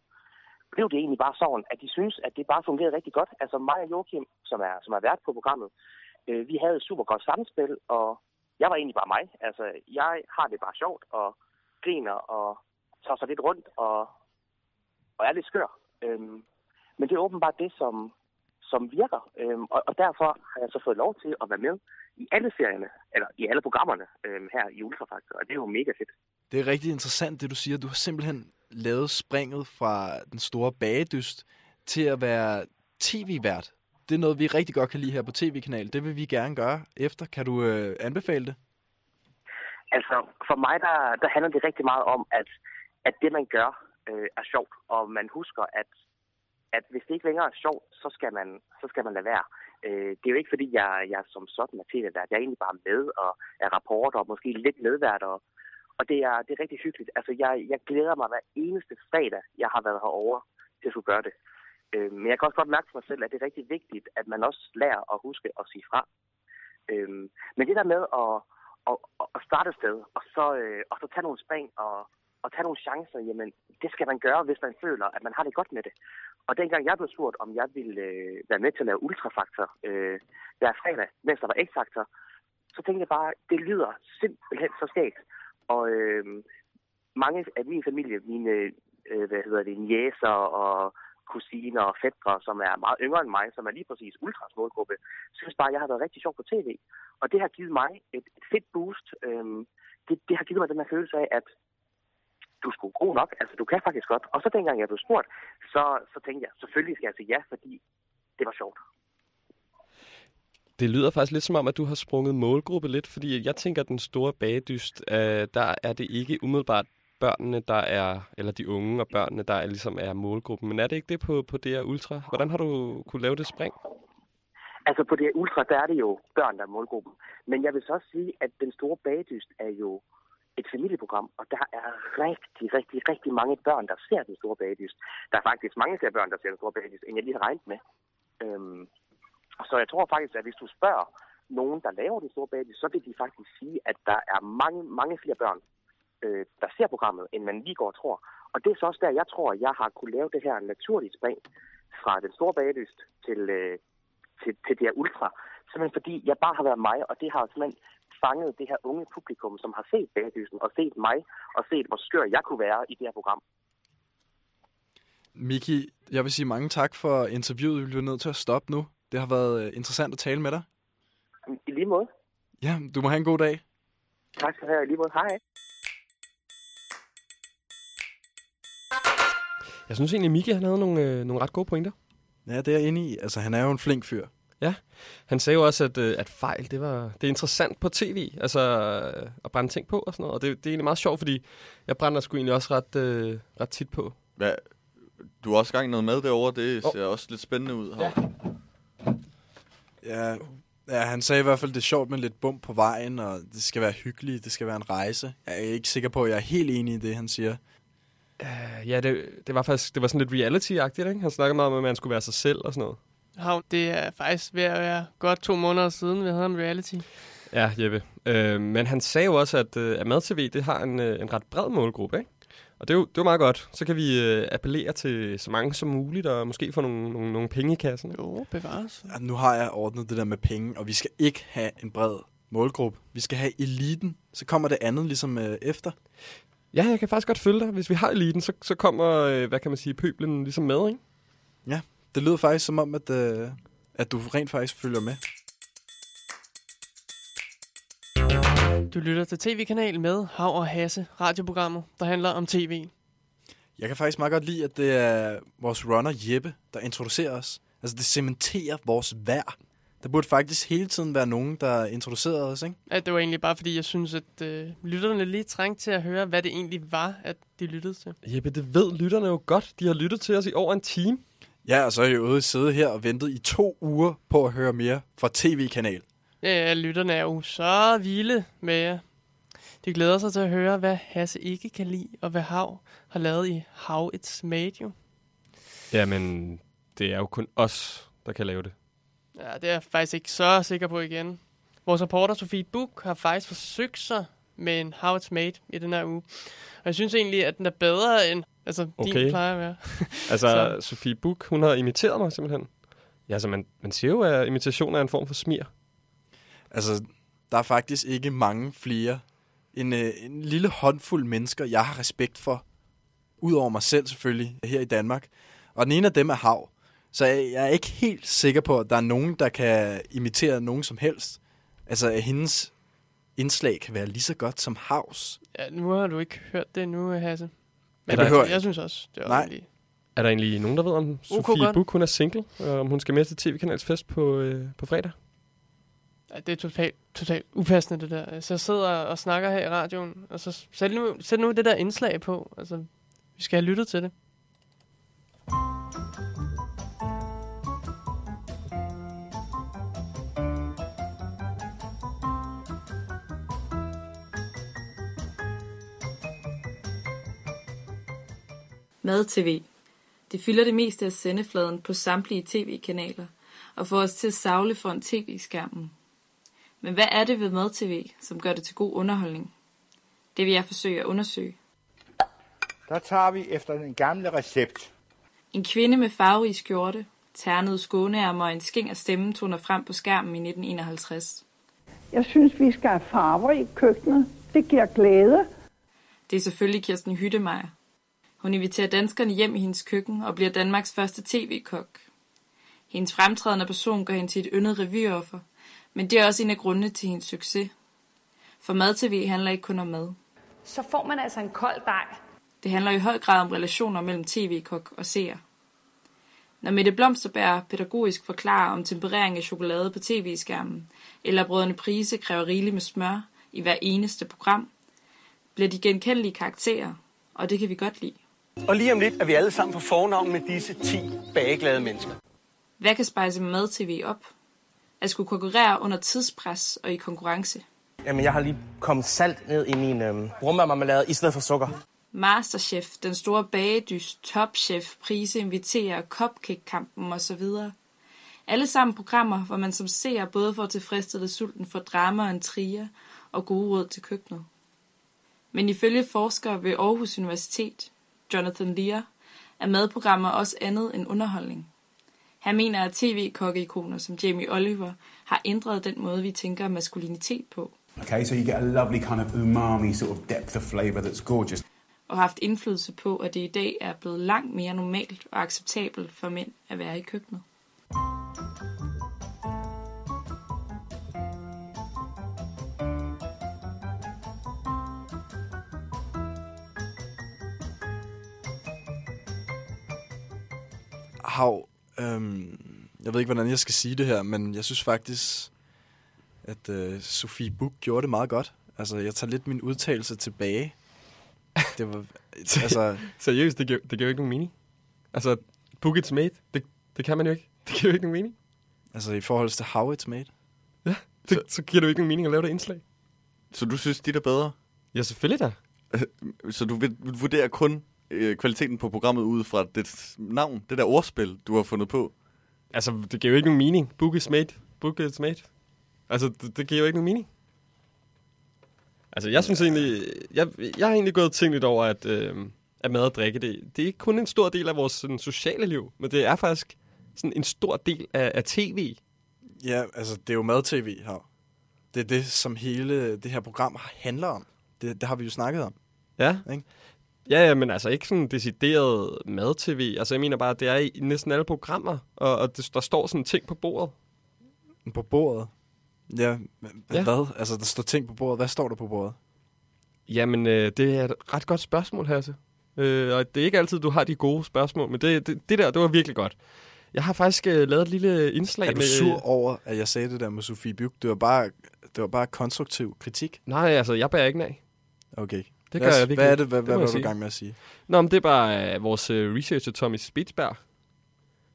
blev det egentlig bare sådan, at de synes, at det bare fungerede rigtig godt. Altså mig og Joachim, som er, som er vært på programmet, øh, vi havde et super godt samspil, og jeg var egentlig bare mig. Altså, jeg har det bare sjovt, og griner, og tager sig lidt rundt, og, og er lidt skør. Øhm, men det er åbenbart det, som, som virker, øhm, og, og derfor har jeg så fået lov til at være med i alle serierne, eller i alle programmerne øhm, her i Ultrafaktor, og det er jo mega fedt. Det er rigtig interessant, det du siger. Du har simpelthen lavet springet fra den store bagedyst til at være tv-vært. Det er noget, vi rigtig godt kan lide her på tv-kanal. Det vil vi gerne gøre efter. Kan du øh, anbefale det? Altså, for mig, der, der handler det rigtig meget om, at, at det, man gør, øh, er sjovt, og man husker, at, at hvis det ikke længere er sjovt, så skal man, så skal man lade være. Øh, det er jo ikke, fordi jeg, jeg som sådan er tv vært. Jeg er egentlig bare med og er rapporter og måske lidt medvært. Og, og det, er, det er rigtig hyggeligt. Altså, jeg, jeg glæder mig hver eneste fredag, jeg har været herovre til at skulle gøre det. Øh, men jeg kan også godt mærke for mig selv, at det er rigtig vigtigt, at man også lærer at huske at sige fra. Øh, men det der med at, at, at starte et sted, og så, øh, og så tage nogle spring og, og tage nogle chancer, jamen, det skal man gøre, hvis man føler, at man har det godt med det. Og dengang jeg blev spurgt, om jeg ville øh, være med til at lave ultrafaktor øh, hver fredag, mens der var X-faktor, så tænkte jeg bare, det lyder simpelthen så skægt. Og øh, mange af min familie, mine øh, hvad hedder det, jæser og kusiner og fædre, som er meget yngre end mig, som er lige præcis ultras målgruppe, synes bare, at jeg har været rigtig sjov på tv. Og det har givet mig et, et fedt boost. Øh, det, det har givet mig den her følelse af, at du er sgu god nok. Altså, du kan faktisk godt. Og så dengang jeg blev spurgt, så, så tænkte jeg, selvfølgelig skal jeg sige ja, fordi det var sjovt. Det lyder faktisk lidt som om, at du har sprunget målgruppe lidt, fordi jeg tænker, at den store bagdyst, øh, der er det ikke umiddelbart børnene, der er, eller de unge og børnene, der er, ligesom er målgruppen. Men er det ikke det på, på DR Ultra? Hvordan har du kunne lave det spring? Altså på det ultra, der er det jo børn, der er målgruppen. Men jeg vil så også sige, at den store bagdyst er jo et familieprogram, og der er rigtig, rigtig, rigtig mange børn, der ser den store bagdyst. Der er faktisk mange flere børn, der ser den store bagdyst, end jeg lige har regnet med. Øhm, så jeg tror faktisk, at hvis du spørger nogen, der laver den store bagdyst, så vil de faktisk sige, at der er mange, mange flere børn, øh, der ser programmet, end man lige går og tror. Og det er så også der, jeg tror, at jeg har kunne lave det her naturligt spring fra den store bagdyst til, øh, til, til det her ultra. Simpelthen fordi jeg bare har været mig, og det har simpelthen fanget det her unge publikum, som har set bagdysten og set mig, og set, hvor skør jeg kunne være i det her program. Miki, jeg vil sige mange tak for interviewet. Vi bliver nødt til at stoppe nu. Det har været øh, interessant at tale med dig. I lige måde. Ja, du må have en god dag. Tak skal du have. I lige måde. Hej. Jeg synes egentlig, Miki han havde nogle, øh, nogle ret gode pointer. Ja, det er jeg inde i. Altså, han er jo en flink fyr. Ja, han sagde jo også, at, øh, at fejl, det, var, det er interessant på tv, altså øh, at brænde ting på og sådan noget. Og det, det er egentlig meget sjovt, fordi jeg brænder sgu egentlig også ret, øh, ret tit på. Hvad? Du har også gang i noget mad derovre, det ser også lidt spændende ud. Ja. Ja, ja, han sagde i hvert fald, det er sjovt med lidt bump på vejen, og det skal være hyggeligt, det skal være en rejse. Jeg er ikke sikker på, at jeg er helt enig i det, han siger. Uh, ja, det, det var faktisk det var sådan lidt reality-agtigt, ikke? Han snakkede meget om, at man skulle være sig selv og sådan noget. Havn, det er faktisk ved at være godt to måneder siden, vi havde en reality. Ja, Jeppe. Øh, men han sagde jo også, at, øh, at Mad-TV det har en, øh, en ret bred målgruppe, ikke? Og det er, jo, det er jo meget godt. Så kan vi øh, appellere til så mange som muligt, og måske få nogle, nogle, nogle penge i kassen. ikke? Jo, bevares. Ja, nu har jeg ordnet det der med penge, og vi skal ikke have en bred målgruppe. Vi skal have eliten. Så kommer det andet ligesom øh, efter. Ja, jeg kan faktisk godt følge dig. Hvis vi har eliten, så, så kommer, øh, hvad kan man sige, pøblen ligesom med, ikke? Ja, det lyder faktisk som om, at, øh, at du rent faktisk følger med. Du lytter til tv-kanal med Hav og Hasse, radioprogrammet, der handler om tv. Jeg kan faktisk meget godt lide, at det er vores runner Jeppe, der introducerer os. Altså, det cementerer vores vær. Der burde faktisk hele tiden være nogen, der introducerede os, ikke? Ja, det var egentlig bare, fordi jeg synes, at øh, lytterne lige trængte til at høre, hvad det egentlig var, at de lyttede til. Jeppe, det ved lytterne jo godt. De har lyttet til os i over en time. Ja, og så er jeg ude sidde her og ventet i to uger på at høre mere fra tv-kanal. Ja, lytterne er jo så vilde med jer. De glæder sig til at høre, hvad Hasse ikke kan lide, og hvad Hav har lavet i How It's Made You. Jamen, det er jo kun os, der kan lave det. Ja, det er jeg faktisk ikke så sikker på igen. Vores reporter Sofie Buk har faktisk forsøgt sig med en How It's Made i den her uge. Og jeg synes egentlig, at den er bedre end altså, Okay. din plejer at være. Altså, Så-. Sofie Buk, hun har imiteret mig simpelthen. Ja, altså, man, man siger jo, at imitation er en form for smir. Altså, der er faktisk ikke mange flere. En, øh, en lille håndfuld mennesker, jeg har respekt for. Udover mig selv selvfølgelig, her i Danmark. Og den ene af dem er Hav. Så jeg, jeg er ikke helt sikker på, at der er nogen, der kan imitere nogen som helst. Altså, at hendes indslag kan være lige så godt som Havs. Ja, nu har du ikke hørt det nu, Hasse. Det Men behøver jeg, synes også, det er Nej. egentlig... Er der egentlig nogen, der ved, om Sofie. Buk, hun er single? Og om hun skal med til tv-kanals fest på, øh, på fredag? Ja, det er totalt, totalt upassende, det der. Så jeg sidder og snakker her i radioen, og så der der, der der der der sæt nu, sæt nu det der indslag på. Altså, vi skal have lyttet til det. Mad-TV. Det fylder det meste af sendefladen på samtlige tv-kanaler og får os til at savle foran tv-skærmen. Men hvad er det ved mad-tv, som gør det til god underholdning? Det vil jeg forsøge at undersøge. Der tager vi efter den gamle recept. En kvinde med farverig skjorte, ternede skåneærmer og en skinger stemme toner frem på skærmen i 1951. Jeg synes, vi skal have farver i køkkenet. Det giver glæde. Det er selvfølgelig Kirsten Hyttemeier. Hun inviterer danskerne hjem i hendes køkken og bliver Danmarks første tv-kok. Hendes fremtrædende person gør hende til et yndet revyoffer, men det er også en af grundene til hendes succes. For mad-tv handler ikke kun om mad. Så får man altså en kold dej. Det handler i høj grad om relationer mellem tv-kok og seer. Når Mette Blomsterberg pædagogisk forklarer om temperering af chokolade på tv-skærmen, eller brødrene Prise kræver rigeligt med smør i hver eneste program, bliver de genkendelige karakterer, og det kan vi godt lide. Og lige om lidt er vi alle sammen på fornavn med disse 10 bageglade mennesker. Hvad kan spejse mad-tv op? At skulle konkurrere under tidspres og i konkurrence. Jamen, jeg har lige kommet salt ned i min øhm, brumbærmarmelade i stedet for sukker. Masterchef, den store bagedys, topchef, prise inviterer, cupcake-kampen osv. Alle sammen programmer, hvor man som seer både får tilfredsstillet sulten for drama og intriger og gode råd til køkkenet. Men ifølge forskere ved Aarhus Universitet, Jonathan Lear, er madprogrammer også andet end underholdning. Han mener, at tv-kokkeikoner som Jamie Oliver har ændret den måde, vi tænker maskulinitet på, Okay, so you get a lovely kind of umami sort of depth of flavor that's gorgeous. og haft indflydelse på, at det i dag er blevet langt mere normalt og acceptabelt for mænd at være i køkkenet. Hav, øhm, jeg ved ikke, hvordan jeg skal sige det her, men jeg synes faktisk, at øh, Sofie Buch gjorde det meget godt. Altså, jeg tager lidt min udtalelse tilbage. Det var, altså, Seriøst, det giver, det giver jo ikke nogen mening. Altså, book it's made, det, det kan man jo ikke. Det giver jo ikke nogen mening. altså i forhold til how it's made. Ja, det, så, så giver det jo ikke nogen mening at lave det indslag. Så du synes, dit er bedre? Ja, selvfølgelig da. Så du vil vurdere kun øh, kvaliteten på programmet ud fra det navn, det der ordspil, du har fundet på? Altså, det giver jo ikke nogen mening. Book is made. Book is made. Altså, det, det giver jo ikke nogen mening. Altså, jeg synes egentlig... Jeg, jeg har egentlig gået og tænkt lidt over, at, øh, at mad og drikke, det, det er ikke kun en stor del af vores sådan, sociale liv, men det er faktisk sådan en stor del af, af tv. Ja, altså det er jo mad-tv her. Det er det, som hele det her program handler om. Det, det har vi jo snakket om. Ja. Ikke? Ja, ja, men altså ikke sådan decideret mad-tv. Altså, jeg mener bare, at det er i næsten alle programmer, og, og det, der står sådan ting på bordet. På bordet? Ja, ja, Ja. hvad? Altså, der står ting på bordet. Hvad står der på bordet? Jamen, øh, det er et ret godt spørgsmål, Hasse. Øh, og det er ikke altid, du har de gode spørgsmål, men det, det, det der, det var virkelig godt. Jeg har faktisk øh, lavet et lille indslag Er du med... sur over, at jeg sagde det der med Sofie Buch? Det var bare, det var bare konstruktiv kritik. Nej, altså, jeg bærer ikke af. Okay. Det hvad, gør jeg virkelig. Hvad er det? Hvad, Det hvad må var jeg du i gang med at sige? Nå, men det er bare øh, vores øh, researcher, Tommy Spitzberg.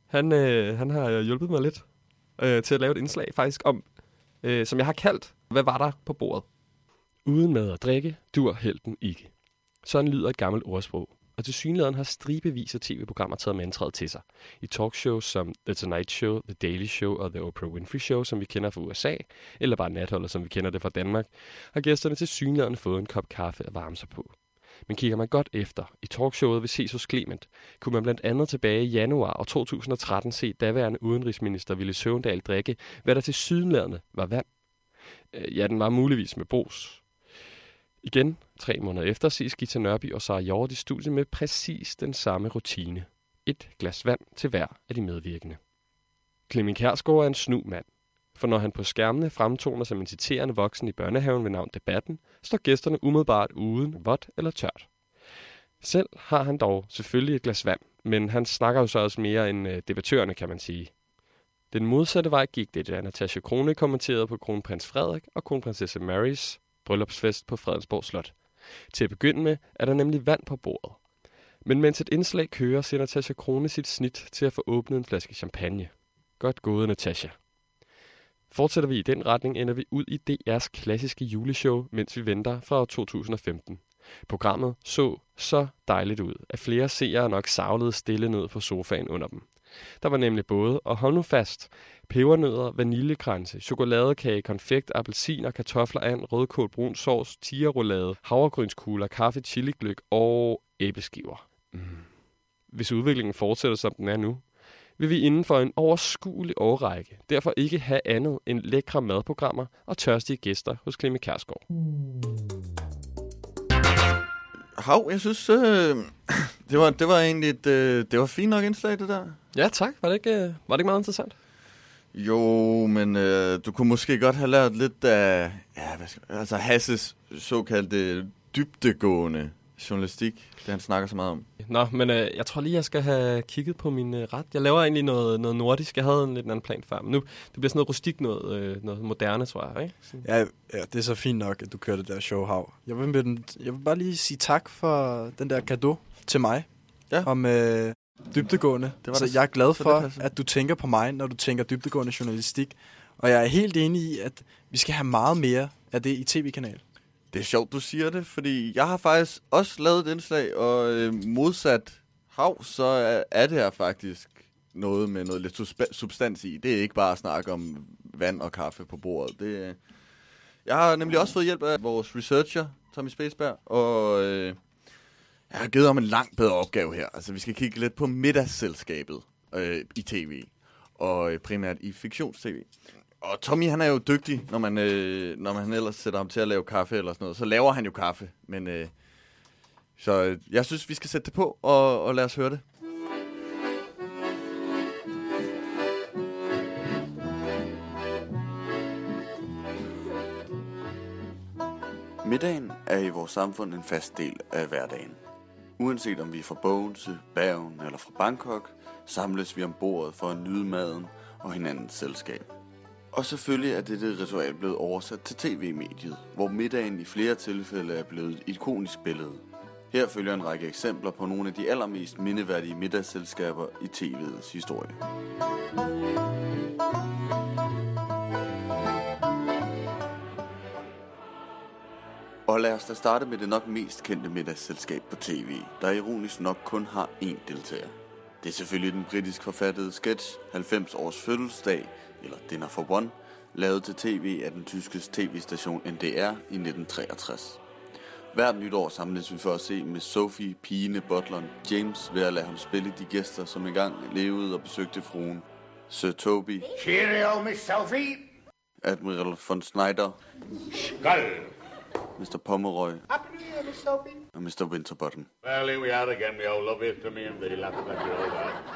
Han, øh, han har hjulpet mig lidt øh, til at lave et indslag, faktisk, om, øh, som jeg har kaldt, hvad var der på bordet? Uden mad og drikke, dur helten ikke. Sådan lyder et gammelt ordsprog. Og til synligheden har stribevis af tv-programmer taget mantraet til sig. I talkshows som The Tonight Show, The Daily Show og The Oprah Winfrey Show, som vi kender fra USA, eller bare natholdet, som vi kender det fra Danmark, har gæsterne til synligheden fået en kop kaffe at varme sig på. Men kigger man godt efter, i talkshowet ved Cesus Clement, kunne man blandt andet tilbage i januar år 2013 se daværende udenrigsminister Ville Søvndal drikke, hvad der til sydenladende var vand. Øh, ja, den var muligvis med brus. Igen, tre måneder efter, ses Gita Nørby og Sara Hjort i studiet med præcis den samme rutine. Et glas vand til hver af de medvirkende. Clemen Kærsgaard er en snu mand. For når han på skærmene fremtoner som en citerende voksen i børnehaven ved navn Debatten, står gæsterne umiddelbart uden vådt eller tørt. Selv har han dog selvfølgelig et glas vand, men han snakker jo så også mere end øh, debattørerne, kan man sige. Den modsatte vej gik det, da Natasha Krone kommenterede på kronprins Frederik og kronprinsesse Marys bryllupsfest på Fredensborg Slot. Til at begynde med er der nemlig vand på bordet. Men mens et indslag kører, ser Natasha Krone sit snit til at få åbnet en flaske champagne. Godt gået, Natasha. Fortsætter vi i den retning, ender vi ud i DR's klassiske juleshow, mens vi venter fra år 2015. Programmet så så dejligt ud, at flere seere nok savlede stille ned på sofaen under dem. Der var nemlig både, og hold nu fast, pebernødder, vaniljekranse, chokoladekage, konfekt, appelsiner, kartofler, and, rødkål, brun sovs, tigerroulade, havregrynskugler, kaffe, chiligløk og æbleskiver. Mm. Hvis udviklingen fortsætter, som den er nu, vil vi inden for en overskuelig årrække derfor ikke have andet end lækre madprogrammer og tørstige gæster hos Clemme Kærsgaard. Hav, jeg synes, øh, det, var, det var egentlig et, øh, det var fint nok indslag, det der. Ja, tak. Var det ikke, øh, var det ikke meget interessant? Jo, men øh, du kunne måske godt have lært lidt af ja, hvad skal, altså Hasses såkaldte dybdegående journalistik, det han snakker så meget om. Nå, men øh, jeg tror lige, jeg skal have kigget på min øh, ret. Jeg laver egentlig noget, noget nordisk. Jeg havde en lidt anden plan før, men nu det bliver sådan noget rustik, noget, øh, noget moderne, tror jeg. Ikke? Ja, ja, det er så fint nok, at du kører det der show, Hav. Jeg vil, med den, jeg vil bare lige sige tak for den der gave til mig. Ja. Om øh, dybdegående. Det var så det- jeg er glad det for, passer. at du tænker på mig, når du tænker dybdegående journalistik. Og jeg er helt enig i, at vi skal have meget mere af det i tv-kanal. Det er sjovt, du siger det, fordi jeg har faktisk også lavet et indslag, og øh, modsat Hav, så er, er det her faktisk noget med noget lidt substans i. Det er ikke bare at snakke om vand og kaffe på bordet. Det, øh, jeg har nemlig også fået hjælp af vores researcher, Tommy Spaceberg, og øh, jeg har givet ham en langt bedre opgave her. Altså, vi skal kigge lidt på middagsselskabet øh, i tv, og øh, primært i fiktions-tv. Og Tommy, han er jo dygtig, når man, øh, når man ellers sætter ham til at lave kaffe eller sådan noget. Så laver han jo kaffe, men... Øh, så øh, jeg synes, vi skal sætte det på, og, og lad os høre det. Middagen er i vores samfund en fast del af hverdagen. Uanset om vi er fra Bogense, Bergen eller fra Bangkok, samles vi om bordet for at nyde maden og hinandens selskab. Og selvfølgelig er dette ritual blevet oversat til tv-mediet, hvor middagen i flere tilfælde er blevet et ikonisk billede. Her følger en række eksempler på nogle af de allermest mindeværdige middagsselskaber i tv'ets historie. Og lad os da starte med det nok mest kendte middagsselskab på tv, der ironisk nok kun har én deltager. Det er selvfølgelig den britisk forfattede sketch 90 års fødselsdag, eller Dinner for One, lavet til tv af den tyske tv-station NDR i 1963. Hvert nytår samles vi for at se med Sophie, pigene, butleren James ved at lade ham spille de gæster, som engang levede og besøgte fruen. Sir Toby, Cheerio, Miss Sophie. Admiral von Snyder, Skull. Mr. Pomeroy Happy New Year, Miss Sophie. Og Mr. Winterbottom. Well, here we are again, the old love it to me and the.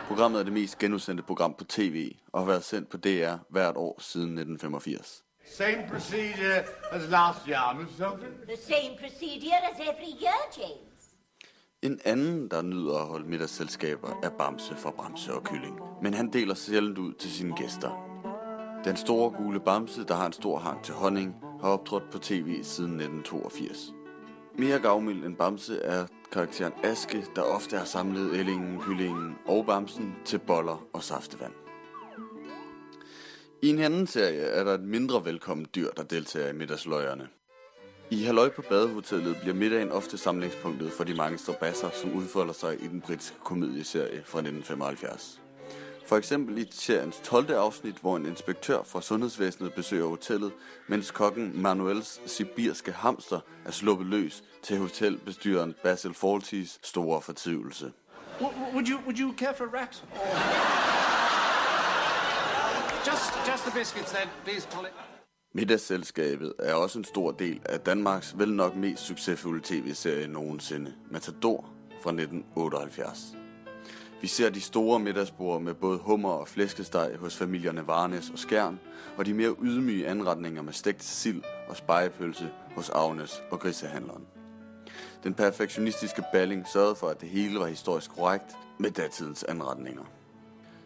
Programmet er det mest genudsendte program på tv og har været sendt på DR hvert år siden 1985. Same procedure as last year, Miss. The same procedure as every year, James. En anden, der nyder at holde middagsselskaber, er Bamse fra Bamse og Kylling. Men han deler sjældent ud til sine gæster. Den store gule Bamse, der har en stor hang til honning, har optrådt på tv siden 1982. Mere gavmild end Bamse er karakteren Aske, der ofte har samlet ællingen, Kyllingen og Bamsen til boller og saftevand. I en anden serie er der et mindre velkommen dyr, der deltager i middagsløjerne. I Halløj på Badehotellet bliver middagen ofte samlingspunktet for de mange strabasser, som udfolder sig i den britiske komedieserie fra 1975. For eksempel i seriens 12. afsnit, hvor en inspektør fra sundhedsvæsenet besøger hotellet, mens kokken Manuels sibirske hamster er sluppet løs til hotelbestyreren Basil Fawltys store fortvivlelse. Would you would you care for rat? just just the biscuits then, please, Polly. Middagsselskabet er også en stor del af Danmarks vel nok mest succesfulde tv-serie nogensinde, Matador fra 1978. Vi ser de store middagsbord med både hummer og flæskesteg hos familierne Varnes og Skjern, og de mere ydmyge anretninger med stegt sild og spejepølse hos Agnes og grisehandleren. Den perfektionistiske balling sørgede for, at det hele var historisk korrekt med datidens anretninger.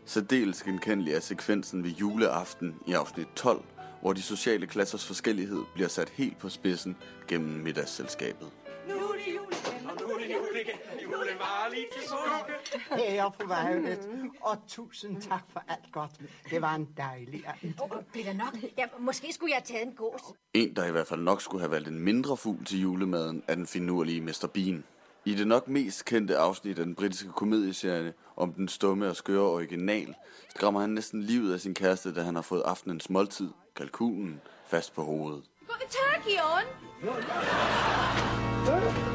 Særdeles genkendelig er sekvensen ved juleaften i afsnit 12, hvor de sociale klassers forskellighed bliver sat helt på spidsen gennem middagsselskabet. Nu er det jul igen, og nu er det jule, julevarlig til skugge. Ære fru Violet, og tusind tak for alt godt. Det var en dejlig aften. Bliver der nok? Ja, måske skulle jeg have taget en gås. En, der i hvert fald nok skulle have valgt en mindre fugl til julemaden, er den finurlige Mr. Bean. I det nok mest kendte afsnit af den britiske komedieserie om den stumme og skøre original, skræmmer han næsten livet af sin kæreste, da han har fået aftenens måltid, kalkunen, fast på hovedet. Put the turkey on.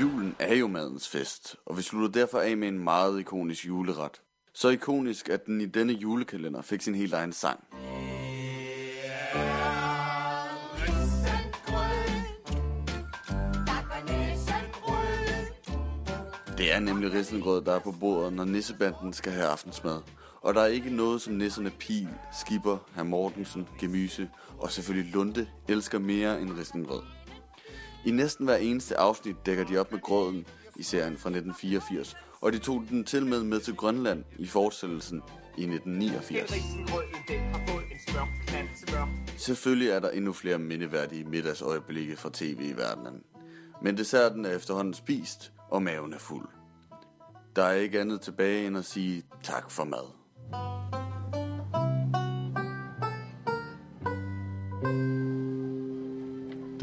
Julen er jo madens fest, og vi slutter derfor af med en meget ikonisk juleret. Så ikonisk, at den i denne julekalender fik sin helt egen sang. Det er nemlig risengrød, der er på bordet, når nissebanden skal have aftensmad. Og der er ikke noget, som nisserne Pil, Skipper, Herr Mortensen, Gemyse og selvfølgelig Lunde elsker mere end risengrød. I næsten hver eneste afsnit dækker de op med gråden i serien fra 1984, og de tog den til med med til Grønland i fortsættelsen i 1989. Selvfølgelig er der endnu flere mindeværdige middagsøjeblikke fra tv i verdenen. Men desserten er efterhånden spist, og maven er fuld. Der er ikke andet tilbage end at sige tak for mad.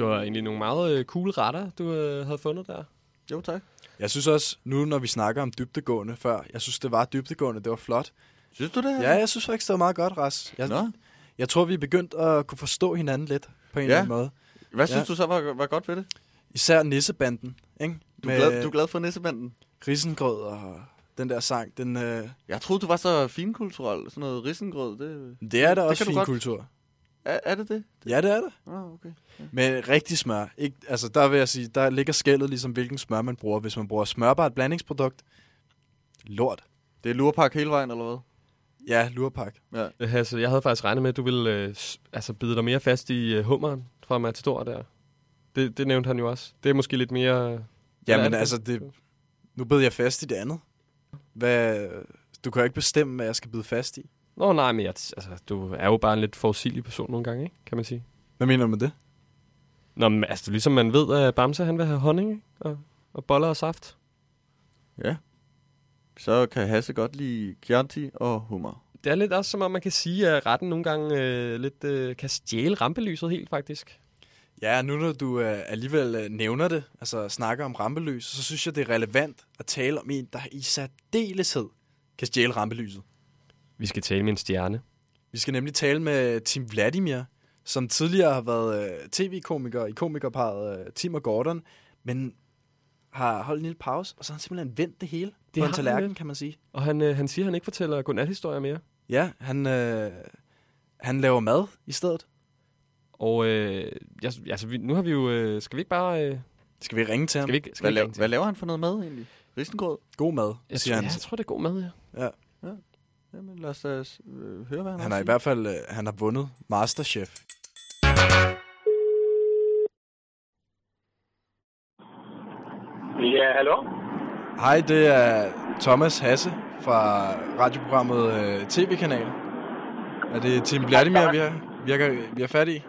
Det var egentlig nogle meget øh, cool retter, du øh, havde fundet der. Jo, tak. Jeg synes også, nu når vi snakker om dybdegående før, jeg synes, det var dybdegående, det var flot. Synes du det? Ja, jeg synes faktisk, det var meget godt, Ras. Jeg, Nå. jeg tror, vi er begyndt at kunne forstå hinanden lidt på en Ja. eller anden måde. Hvad synes du så var, var godt ved det? Især Nissebanden, ikke? Du er, glad, du er glad for Nissebanden? Risengrød og den der sang, den... Øh, Jeg troede, du var så finkulturel. Sådan noget risengrød, det... det er da også kan Er, er det det? Ja, det er det. Ah, okay. Med rigtig smør. Ikke, altså, der vil jeg sige, der ligger skældet ligesom, hvilken smør man bruger. Hvis man bruger smørbart blandingsprodukt, lort. Det er lurpak hele vejen, eller hvad? Ja, lurpak. Ja. Øh, Hasse, jeg havde faktisk regnet med, at du ville øh, altså bide dig mere fast i øh, hummeren fra Matador der. Det, det nævnte han jo også. Det er måske lidt mere... Ja, Hvad er men altså, det, nu bed jeg fast i det andet. Hvad, du kan jo ikke bestemme, hvad jeg skal bide fast i. Nå nej, men jeg, altså, du er jo bare en lidt forudsigelig person nogle gange, ikke? kan man sige. Hvad mener du med det? Nå, men altså, ligesom man ved, at Bamse han vil have honning ikke? Og, og boller og saft. Ja. Så kan Hasse godt lide Chianti og hummer. Det er lidt også som om, man kan sige, at retten nogle gange øh, lidt øh, kan stjæle rampelyset helt, faktisk. Ja, nu når du øh, alligevel øh, nævner det, altså snakker om rampelys, så synes jeg, det er relevant at tale om en, der i særdeleshed kan stjæle rampelyset. Vi skal tale med en stjerne. Vi skal nemlig tale med Tim Vladimir, som tidligere har været øh, tv-komiker i komikerparet øh, Tim og Gordon, men har holdt en lille pause, og så har han simpelthen vendt det hele det på en han tallerken, lidt. kan man sige. Og han, øh, han siger, at han ikke fortæller godnathistorier mere. Ja, han, øh, han laver mad i stedet. Og øh, jeg, altså, vi, nu har vi jo... Øh, skal vi ikke bare... Øh, Skal vi ringe til ham? skal vi ikke, skal Hvad, vi ikke til hvad laver han for noget mad egentlig? Risengrød? God mad, jeg, siger tror, han. ja, jeg tror, det er god mad, ja. Ja. Jamen lad os da øh, høre, hvad han, Han har har i hvert fald øh, han har vundet Masterchef. Ja, hallo? Hej, det er Thomas Hasse fra radioprogrammet øh, TV-kanal. Er det Tim Vladimir, vi har, vi, har, vi har fat i?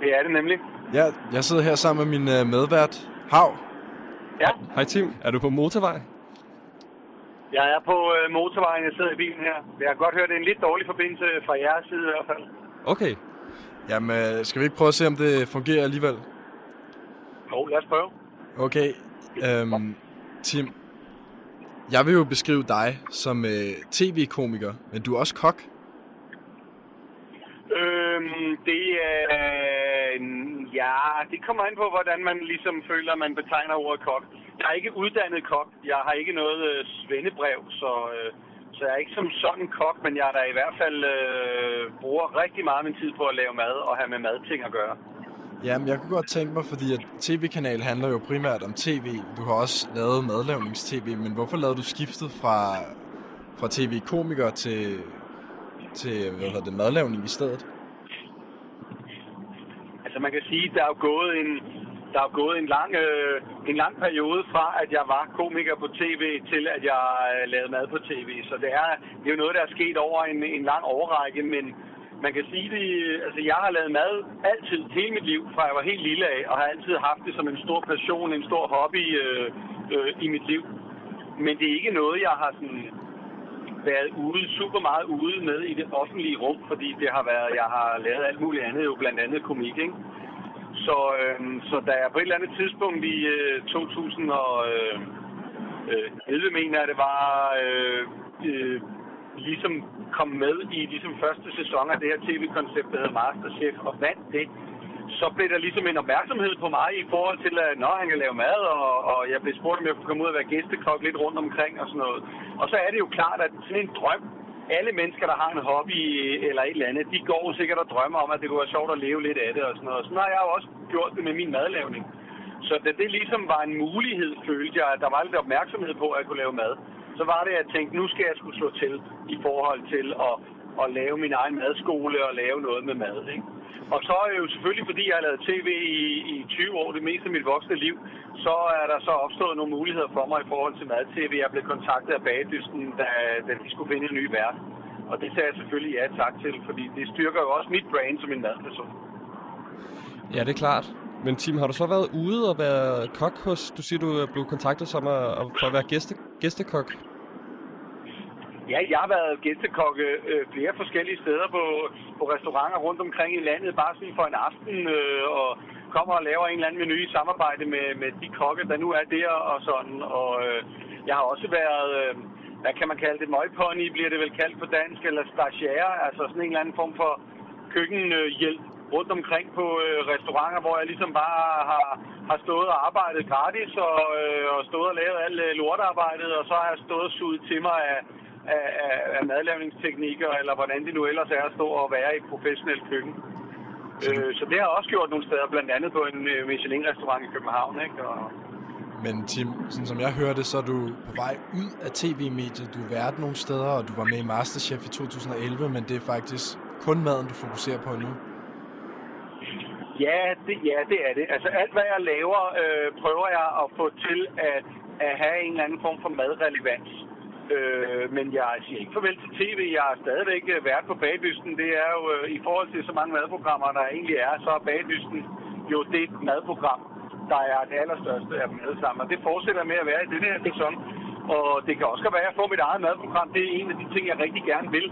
Det er det nemlig. Ja, jeg sidder her sammen med min øh, medvært, Hav. Ja, Hej Tim, er du på motorvej? Jeg er på øh, motorvejen, jeg sidder i bilen her. Jeg kan godt høre, det er en lidt dårlig forbindelse fra jeres side i hvert fald. Okay. Jamen, øh, skal vi ikke prøve at se, om det fungerer alligevel? Jo, lad os prøve. Okay, øhm, Tim. Jeg vil jo beskrive dig som øh, tv-komiker, men du er også kok. Øhm, det er... ja, det kommer an på, hvordan man ligesom føler, man betegner ordet kok. Jeg er ikke uddannet kok. Jeg har ikke noget øh, svendebrev, så, øh, så jeg er ikke som sådan kok, men jeg er da i hvert fald øh, bruger rigtig meget af min tid på at lave mad og have med madting at gøre. Jamen, jeg kunne godt tænke mig, fordi at tv-kanal handler jo primært om tv. Du har også lavet madlavnings-tv, men hvorfor lavede du skiftet fra, fra tv-komiker til, til hvad hedder det, madlavning i stedet? Altså man kan sige, der er jo gået en, der er gået en lang, øh, en lang periode fra, at jeg var komiker på tv, til at jeg øh, lavede mad på tv. Så det er, det er jo noget, der er sket over en, en lang overrække, men, man kan sige det, altså jeg har lavet mad altid, hele mit liv, fra jeg var helt lille af, og har altid haft det som en stor passion, en stor hobby øh, øh, i mit liv. Men det er ikke noget, jeg har sådan været ude, super meget ude med i det offentlige rum, fordi det har været, jeg har lavet alt muligt andet, jo blandt andet komik, ikke? Så, øh, så da jeg på et eller andet tidspunkt i øh, 2011, øh, øh, mener jeg det var, øh, øh, ligesom kom med i ligesom første sæson af det her tv-koncept, der hedder Masterchef, og vandt det, så blev der ligesom en opmærksomhed på mig i forhold til, at når han kan lave mad, og, og jeg blev spurgt, om jeg kunne komme ud og være gæstekok lidt rundt omkring og sådan noget. Og så er det jo klart, at sådan en drøm, alle mennesker, der har en hobby eller et eller andet, de går sikkert og drømmer om, at det kunne være sjovt at leve lidt af det og sådan noget. Sådan har jeg jo også gjort det med min madlavning. Så da det ligesom var en mulighed, følte jeg, at der var lidt opmærksomhed på, at jeg kunne lave mad, så var det, at jeg tænkte, nu skal jeg skulle slå til i forhold til at, at lave min egen madskole og lave noget med mad. Ikke? Og så er jo selvfølgelig, fordi jeg har lavet tv i, i 20 år, det meste af mit voksne liv, så er der så opstået nogle muligheder for mig i forhold til mad-tv. Jeg blev kontaktet af Bagedysten, da, da de skulle finde en ny vært. Og det sagde jeg selvfølgelig ja tak til, fordi det styrker jo også mit brand som en madperson. Ja, det er klart. Men Tim, har du så været ude og været kok hos... Du siger, du blev kontaktet som at, at, for at være gæste, gæstekok. Ja, jeg har været gæstekokke øh, flere forskellige steder på, på restauranter rundt omkring i landet, bare sådan for en aften, øh, og kommer og laver en eller anden menu i samarbejde med, med de kokke, der nu er der og sådan. Og øh, jeg har også været, øh, hvad kan man kalde det, møgpony bliver det vel kaldt på dansk, eller stagiaire, altså sådan en eller anden form for køkkenhjælp rundt omkring på øh, restauranter, hvor jeg ligesom bare har, har stået og arbejdet gratis og, øh, og stået og lavet alt øh, lortearbejdet, og så har jeg stået og suget til mig af, af, af, af madlavningsteknikker, eller hvordan det nu ellers er at stå og være i et professionelt køkken. Øh, så det har også gjort nogle steder, blandt andet på en øh, Michelin-restaurant i København. Ikke? Og, Men Tim, sådan som jeg hørte, så er du på vej ud af tv-mediet. Du er vært nogle steder, og du var med i Masterchef i 2011, men det er faktisk kun maden, du fokuserer på nu. Ja, det, ja, det er det. Altså alt, hvad jeg laver, øh, prøver jeg at få til at, at have en eller anden form for madrelevans. Øh, men jeg siger ikke farvel til tv. Jeg er stadigvæk øh, vært på Bagdysten. Det er jo øh, i forhold til så mange madprogrammer, der egentlig er, så er Bagdysten jo det madprogram, der er det allerstørste af dem alle sammen. Og det fortsætter med at være i denne her sæson. Og det kan også være, at jeg får mit eget madprogram. Det er en af de ting, jeg rigtig gerne vil.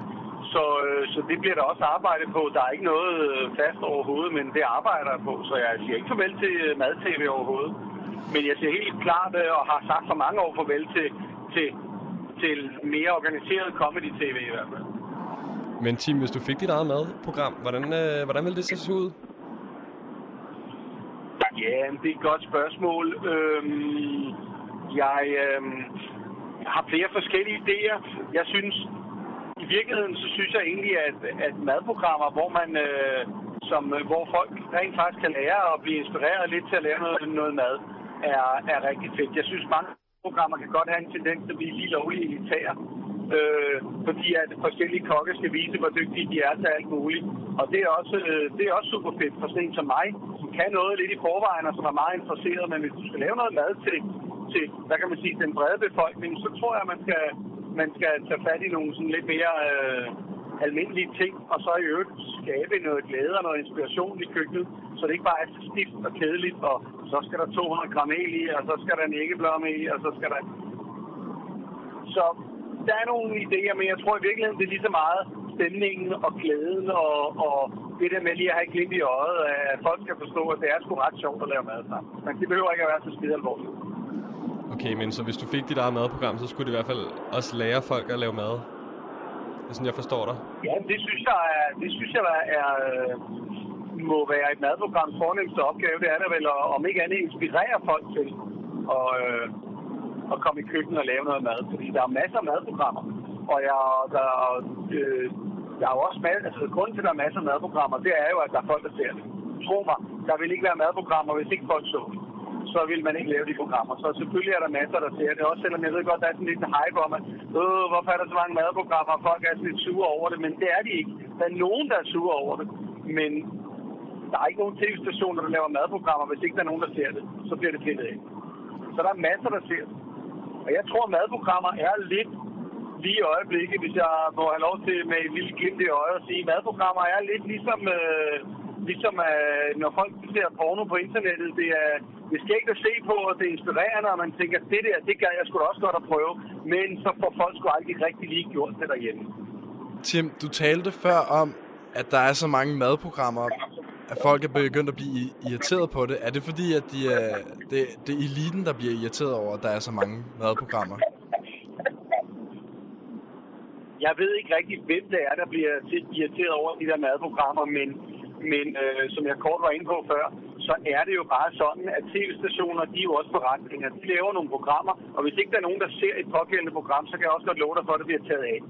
Så, øh, så det bliver der også arbejdet på. Der er ikke noget øh, fast overhovedet, men det arbejder jeg på. Så jeg siger ikke farvel til øh, mad-tv overhovedet. Men jeg siger helt klart, og har sagt for mange år farvel til, til, til mere organiseret comedy-tv i hvert fald. Men Tim, hvis du fik dit eget madprogram, hvordan, øh, hvordan ville det se ud? Ja, det er et godt spørgsmål. Øhm, jeg øhm, har flere forskellige idéer. Jeg synes, i virkeligheden, så synes jeg egentlig, at, at madprogrammer, hvor man, øh, som, øh, hvor folk rent faktisk kan lære at blive inspireret lidt til at lave noget, noget mad, er, er rigtig fedt. Jeg synes, mange programmer kan godt have en tendens til at blive lige lovligt elitære. Øh, fordi at forskellige kokke skal vise, hvor dygtige de er til alt muligt. Og det er også, øh, det er også super fedt for sådan en som mig, som kan noget lidt i forvejen, og som er meget interesseret. Men hvis du skal lave noget mad til, til hvad kan man sige, den brede befolkning, så tror jeg, man skal, man skal tage fat i nogle sådan lidt mere øh, almindelige ting, og så i øvrigt skabe noget glæde og noget inspiration i køkkenet, så det ikke bare er så stift og kedeligt, og så skal der 200 gram el i, og så skal der nækkeblomme i, og så skal der... Så der er nogle idéer, men jeg tror i virkeligheden, det er lige så meget stemningen og glæden og, og det der med lige at have et glimt i øjet, at folk skal forstå, at det er sgu ret sjovt at lave mad sammen. Men det behøver ikke at være så skide alvorligt. Okay, men så hvis du fik dit eget madprogram, så skulle det i hvert fald også lære folk at lave mad. Er sådan, jeg forstår dig. Ja, det synes jeg, er, det synes jeg er, er, øh, må være et madprograms fornemmeste opgave. Det er der vel, at, om ikke andet inspirere folk til at, øh, at komme i køkkenet og lave noget mad. Fordi der er masser af madprogrammer. Og jeg, der, øh, der er jo også mad, altså grunden til, at der er masser af madprogrammer, det er jo, at der er folk, der ser det. Tro mig, der vil ikke være madprogrammer, hvis ikke folk så det så vil man ikke lave de programmer. Så selvfølgelig er der masser, der ser det. Også selvom jeg ved godt, der er sådan lidt hype om, at øh, hvorfor er der så mange madprogrammer, og folk er sådan lidt sure over det. Men det er de ikke. Der er nogen, der er sure over det. Men der er ikke nogen tv-stationer, der laver madprogrammer, hvis ikke der er nogen, der ser det. Så bliver det pillet af. Så der er masser, der ser det. Og jeg tror, at madprogrammer er lidt lige i øjeblikket, hvis jeg må have lov til med et lille glimt i øjet at sige, madprogrammer er lidt ligesom, øh, ligesom øh, når folk ser porno på internettet. Det er, det er skægt at se på, og det er inspirerende, og man tænker, det der, det gør jeg da også godt at prøve. Men så får folk sgu aldrig rigtig lige gjort det derhjemme. Tim, du talte før om, at der er så mange madprogrammer, at folk er begyndt at blive irriteret på det. Er det fordi, at de er, det, det er eliten, der bliver irriteret over, at der er så mange madprogrammer? Jeg ved ikke rigtig, hvem det er, der bliver irriteret over de der madprogrammer, men, men øh, som jeg kort var inde på før, så er det jo bare sådan, at tv-stationer, de er jo også forretninger. De laver nogle programmer, og hvis ikke der er nogen, der ser et pågældende program, så kan jeg også godt love dig for, at det bliver taget af.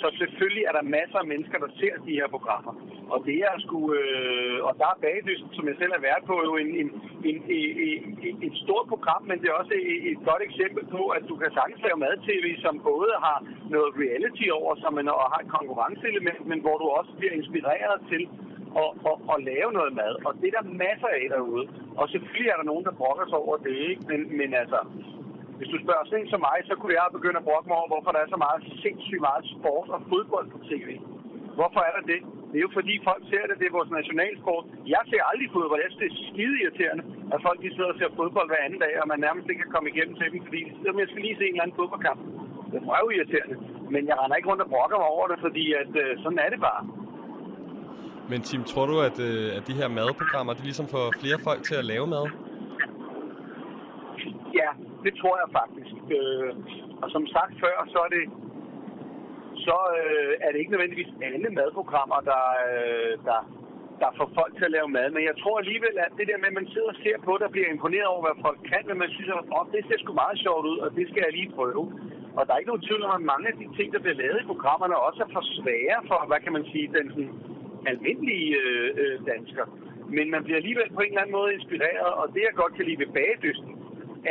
Så selvfølgelig er der masser af mennesker, der ser de her programmer. Og det er sgu, øh, og der er Baglysten, som jeg selv har været på, jo en, en, en, en, en, et stort program, men det er også et, et godt eksempel på, at du kan sagtens lave mad-tv, som både har noget reality over sig, men og har et konkurrenceelement, men hvor du også bliver inspireret til og, og, og lave noget mad. Og det er der masser af derude. Og selvfølgelig er der nogen, der brokker sig over det, ikke? Men, men altså, hvis du spørger sådan som mig, så kunne jeg begynde at brokke mig over, hvorfor der er så meget sindssygt meget sport og fodbold på tv. Hvorfor er der det? Det er jo fordi folk ser det, det er vores nationalsport. Jeg ser aldrig fodbold. Jeg synes, det er skide irriterende, at folk de sidder og ser fodbold hver anden dag, og man nærmest ikke kan komme igennem til dem, fordi de jeg skal lige se en eller anden fodboldkamp. Det er jo irriterende. Men jeg render ikke rundt og brokker mig over det, fordi at, øh, sådan er det bare. Men Tim, tror du, at, øh, at de her madprogrammer, de ligesom får flere folk til at lave mad? Ja, det tror jeg faktisk. Øh, og som sagt før, så er det så øh, er det ikke nødvendigvis alle madprogrammer, der, øh, der, der får folk til at lave mad. Men jeg tror alligevel, at det der med, at man sidder og ser på det og bliver imponeret over, hvad folk kan, men man synes, at oh, det ser sgu meget sjovt ud, og det skal jeg lige prøve. Og der er ikke nogen tvivl om, at mange af de ting, der bliver lavet i programmerne, også er for svære for, hvad kan man sige, den sådan, almindelige øh, øh, dansker. Men man bliver alligevel på en eller anden måde inspireret, og det jeg godt kan lide ved bagedysten,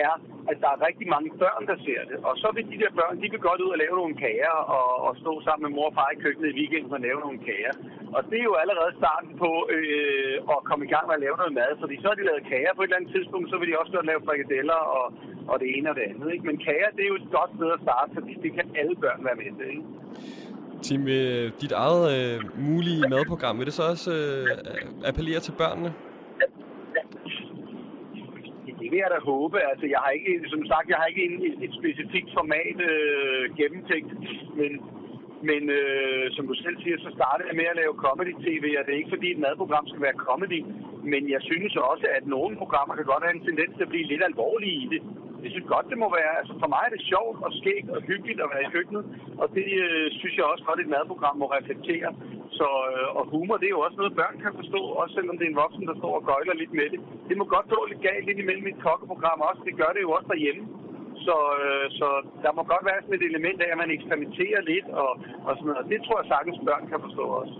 er, at der er rigtig mange børn, der ser det. Og så vil de der børn, de vil godt ud og lave nogle kager, og, og stå sammen med mor og far i køkkenet i weekenden og lave nogle kager. Og det er jo allerede starten på øh, at komme i gang med at lave noget mad, fordi så har de lavet kager på et eller andet tidspunkt, så vil de også godt lave frikadeller og, og det ene og det andet. Ikke? Men kager, det er jo et godt sted at starte, fordi det kan alle børn være med til. Ikke? Tim, øh, dit eget øh, mulige madprogram, vil det så også øh, appellere til børnene? Det vil jeg da håbe. Altså, jeg har ikke, som sagt, jeg har ikke en, et, et specifikt format øh, gennemtænkt, men, men øh, som du selv siger, så startede jeg med at lave comedy-tv, og det er ikke fordi et madprogram skal være comedy, men jeg synes også, at nogle programmer kan godt have en tendens til at blive lidt alvorlige i det. Jeg synes godt, det må være, altså for mig er det sjovt og skægt og hyggeligt at være i køkkenet, og det øh, synes jeg også godt, et madprogram må reflektere. Så, øh, og humor, det er jo også noget, børn kan forstå, også selvom det er en voksen, der står og gøjler lidt med det. Det må godt gå lidt galt lidt imellem et kokkeprogram også, det gør det jo også derhjemme. Så, øh, så der må godt være sådan et element af, at man eksperimenterer lidt og, og sådan noget. Og det tror jeg sagtens, børn kan forstå også.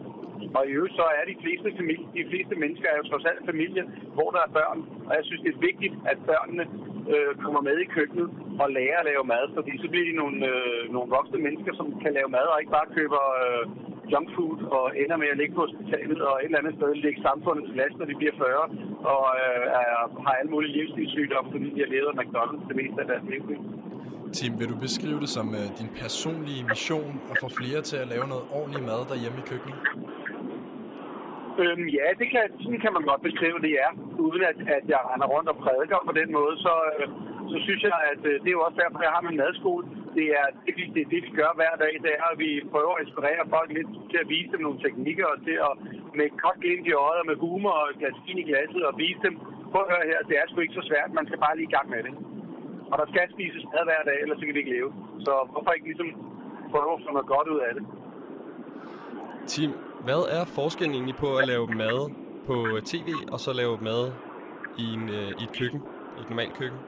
Og i øvrigt så er de fleste, familie, de fleste mennesker er jo trods alt familie, hvor der er børn. Og jeg synes, det er vigtigt, at børnene øh, kommer med i køkkenet og lærer at lave mad. Fordi så bliver de nogle, øh, nogle voksne mennesker, som kan lave mad og ikke bare køber øh, junk food og ender med at ligge på hospitalet og et eller andet sted ligge samfundet til last, når de bliver 40 og øh, er, har alle mulige livsstilssygdomme, fordi de har levet af McDonald's det meste af deres liv. Tim, vil du beskrive det som øh, din personlige mission at få flere til at lave noget ordentlig mad derhjemme i køkkenet? Øhm, ja, det kan, sådan kan man godt beskrive det, ja. Uden at, at jeg render rundt og prædiker på den måde, så, øh, så synes jeg, at øh, det er jo også derfor, jeg har min madskole. Det er det, det, er det, vi gør hver dag, det er, at vi prøver at inspirere folk lidt til at vise dem nogle teknikker, og til at med godt glimt i øjet og med humor og glas i glasset, og vise dem, prøv at høre her, det er sgu ikke så svært, man skal bare lige i gang med det. Og der skal spises mad hver dag, ellers så kan vi ikke leve. Så hvorfor ikke ligesom prøve at få noget godt ud af det? Tim, hvad er forskellen egentlig på at lave mad på tv, og så lave mad i, en, øh, i et køkken, i et normalt køkken?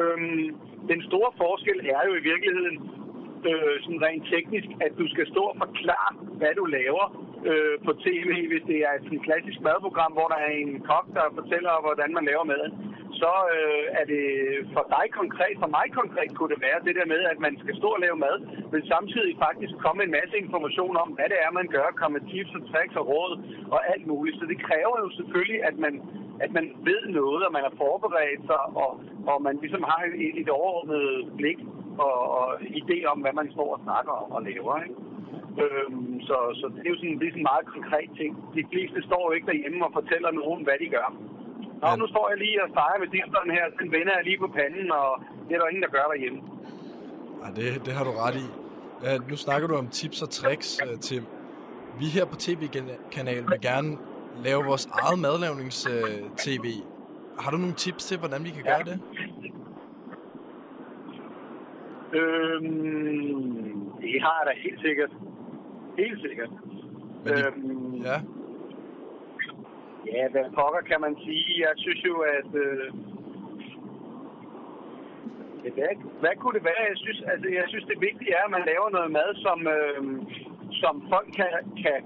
Øhm, den store forskel er jo i virkeligheden øh, sådan rent teknisk, at du skal stå og forklare, hvad du laver øh, på tv, hvis det er et sådan klassisk madprogram, hvor der er en kok, der fortæller, hvordan man laver maden. Så øh, er det for dig konkret, for mig konkret kunne det være det der med, at man skal stå og lave mad, men samtidig faktisk komme en masse information om, hvad det er, man gør, komme med tips og tricks og råd og alt muligt. Så det kræver jo selvfølgelig, at man, at man ved noget, og man er forberedt sig, og, og man ligesom har et, et overordnet blik og, og idé om, hvad man står og snakker om og laver. Ikke? Øhm, så, så det er jo sådan, det er sådan en meget konkret ting. De fleste står jo ikke derhjemme og fortæller nogen, hvad de gør. Nå, nu står jeg lige og steger med disteren her, den vender jeg lige på panden, og det er der ingen, der gør derhjemme. Ja, det, det har du ret i. Ja, nu snakker du om tips og tricks, øh, Tim. Vi her på TV-kanalen vil gerne lave vores eget madlavnings-tv. Har du nogle tips til, hvordan vi kan gøre det? Øhm, det har jeg da helt sikkert. Helt sikkert. Men de, øhm, ja. Ja, hvad pokker kan man sige? Jeg synes jo, at... Øh, hvad, hvad kunne det være? Jeg synes, altså, jeg synes det vigtige er, at man laver noget mad, som, øh, som folk kan, kan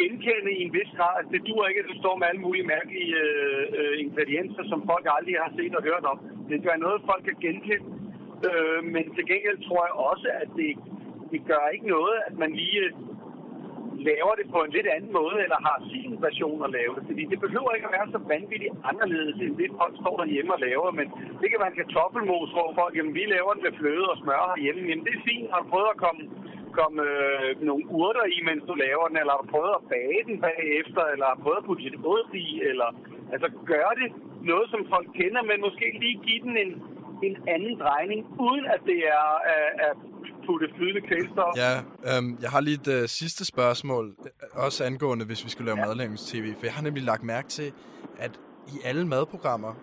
genkende i en vis grad. Altså, det dur ikke, at du står med alle mulige mærkelige øh, øh, ingredienser, som folk aldrig har set og hørt om. Det være noget, folk kan genkende. Øh, men til gengæld tror jeg også, at det, det gør ikke noget, at man lige laver det på en lidt anden måde, eller har sin version at lave det. Fordi det behøver ikke at være så vanvittigt anderledes, end det folk står derhjemme og laver. Men det kan være en kartoffelmos, hvor folk, jamen vi laver den med fløde og smør herhjemme. Jamen det er fint, har du prøvet at komme, komme øh, nogle urter i, mens du laver den, eller har du prøvet at bage den bagefter, eller har prøvet at putte lidt ost i, eller altså gør det noget, som folk kender, men måske lige give den en, en anden drejning, uden at det er er, at putte flydende kvælstof. Ja, øhm, jeg har lige et øh, sidste spørgsmål, øh, også angående, hvis vi skal lave ja. madlavnings-tv. For jeg har nemlig lagt mærke til, at i alle madprogrammer,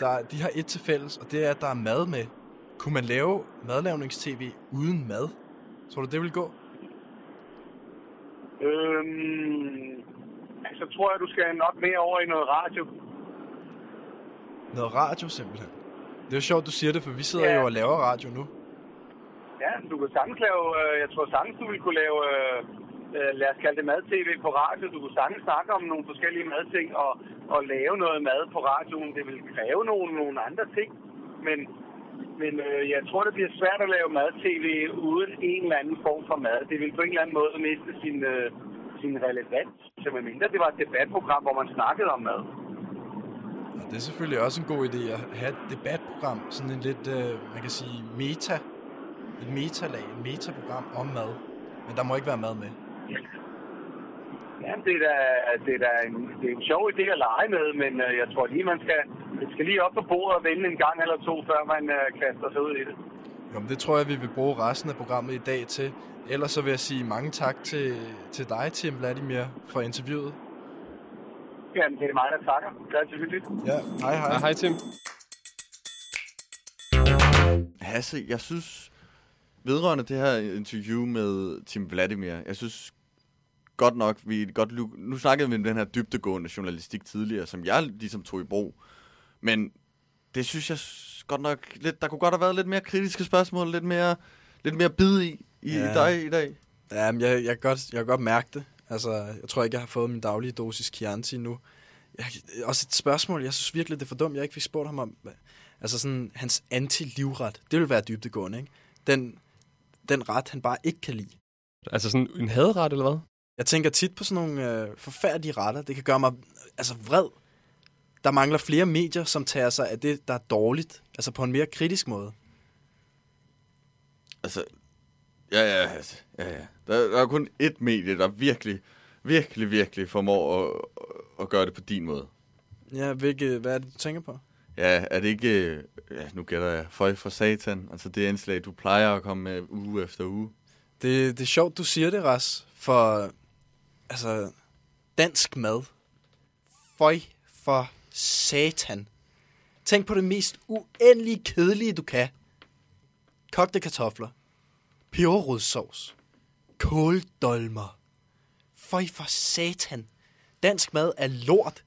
der, de har et til fælles, og det er, at der er mad med. Kunne man lave madlavnings-tv uden mad? Tror du, det vil gå? Øhm, altså tror jeg, du skal nok mere over i noget radio. Noget radio simpelthen. Det er jo sjovt, du siger det, for vi sidder ja. jo og laver radio nu. Ja, du kan sagtens lave, øh, jeg tror sagtens, du ville kunne lave, øh, øh, lad os kalde det mad-tv på radio. Du kunne sagtens snakke om nogle forskellige madting og, og lave noget mad på radioen. Det vil kræve nogle, nogle andre ting, men, men jeg tror, det bliver svært at lave mad-tv uden en eller anden form for mad. Det vil på en eller anden måde miste sin, sin relevans. som er mindre. det var et debatprogram, hvor man snakkede om mad. Ja, det er selvfølgelig også en god idé at have et debatprogram, sådan en lidt, øh, man kan sige, meta, et metalag, et metaprogram om mad. Men der må ikke være mad med. Ja, det er da, det er da en, det er en sjov idé at lege med, men øh, jeg tror lige, man skal, man skal lige op på bordet og vende en gang eller to, før man øh, kaster sig ud i det. Jo, men det tror jeg, vi vil bruge resten af programmet i dag til. Ellers så vil jeg sige mange tak til, til dig, Tim Vladimir, for interviewet. Jamen, det er mig, der takker. Det er altid hyggeligt. Ja, hej hej. Ja, hej Tim. Hasse, jeg synes, vedrørende det her interview med Tim Vladimir, jeg synes godt nok, vi godt, nu snakkede vi om den her dybtegående journalistik tidligere, som jeg ligesom tog i brug, men det synes jeg godt nok, lidt, der kunne godt have været lidt mere kritiske spørgsmål, lidt mere, lidt mere bid i, i Ja. dig i dag. Ja, men jeg, jeg, kan godt, jeg kan godt mærke det. Altså, jeg tror ikke, jeg har fået min daglige dosis Chianti nu. Jeg, også et spørgsmål, jeg synes virkelig, det er for dumt, jeg ikke fik spurgt ham om. Altså sådan, hans anti-livret, det vil være dybdegående, ikke? Den, den ret, han bare ikke kan lide. Altså sådan en hadret, eller hvad? Jeg tænker tit på sådan nogle øh, forfærdelige retter. Det kan gøre mig altså vred. Der mangler flere medier, som tager sig af det, der er dårligt. Altså på en mere kritisk måde. Altså, ja, ja, ja, ja. Der, der er kun ét medie, der virkelig, virkelig, virkelig formår at, at gøre det på din måde. Ja, hvilke, hvad er det, du tænker på? Ja, er det ikke, øh, ja, nu gætter jeg, føj for satan, altså det indslag, du plejer at komme med uge efter uge. Det, det er sjovt, du siger det, Ras, for altså, dansk mad. Føj for satan. Tænk på det mest uendelige kedelige, du kan. Kogte kartofler. Peberrodssovs. Kåldolmer. Føj for satan. Dansk mad er lort.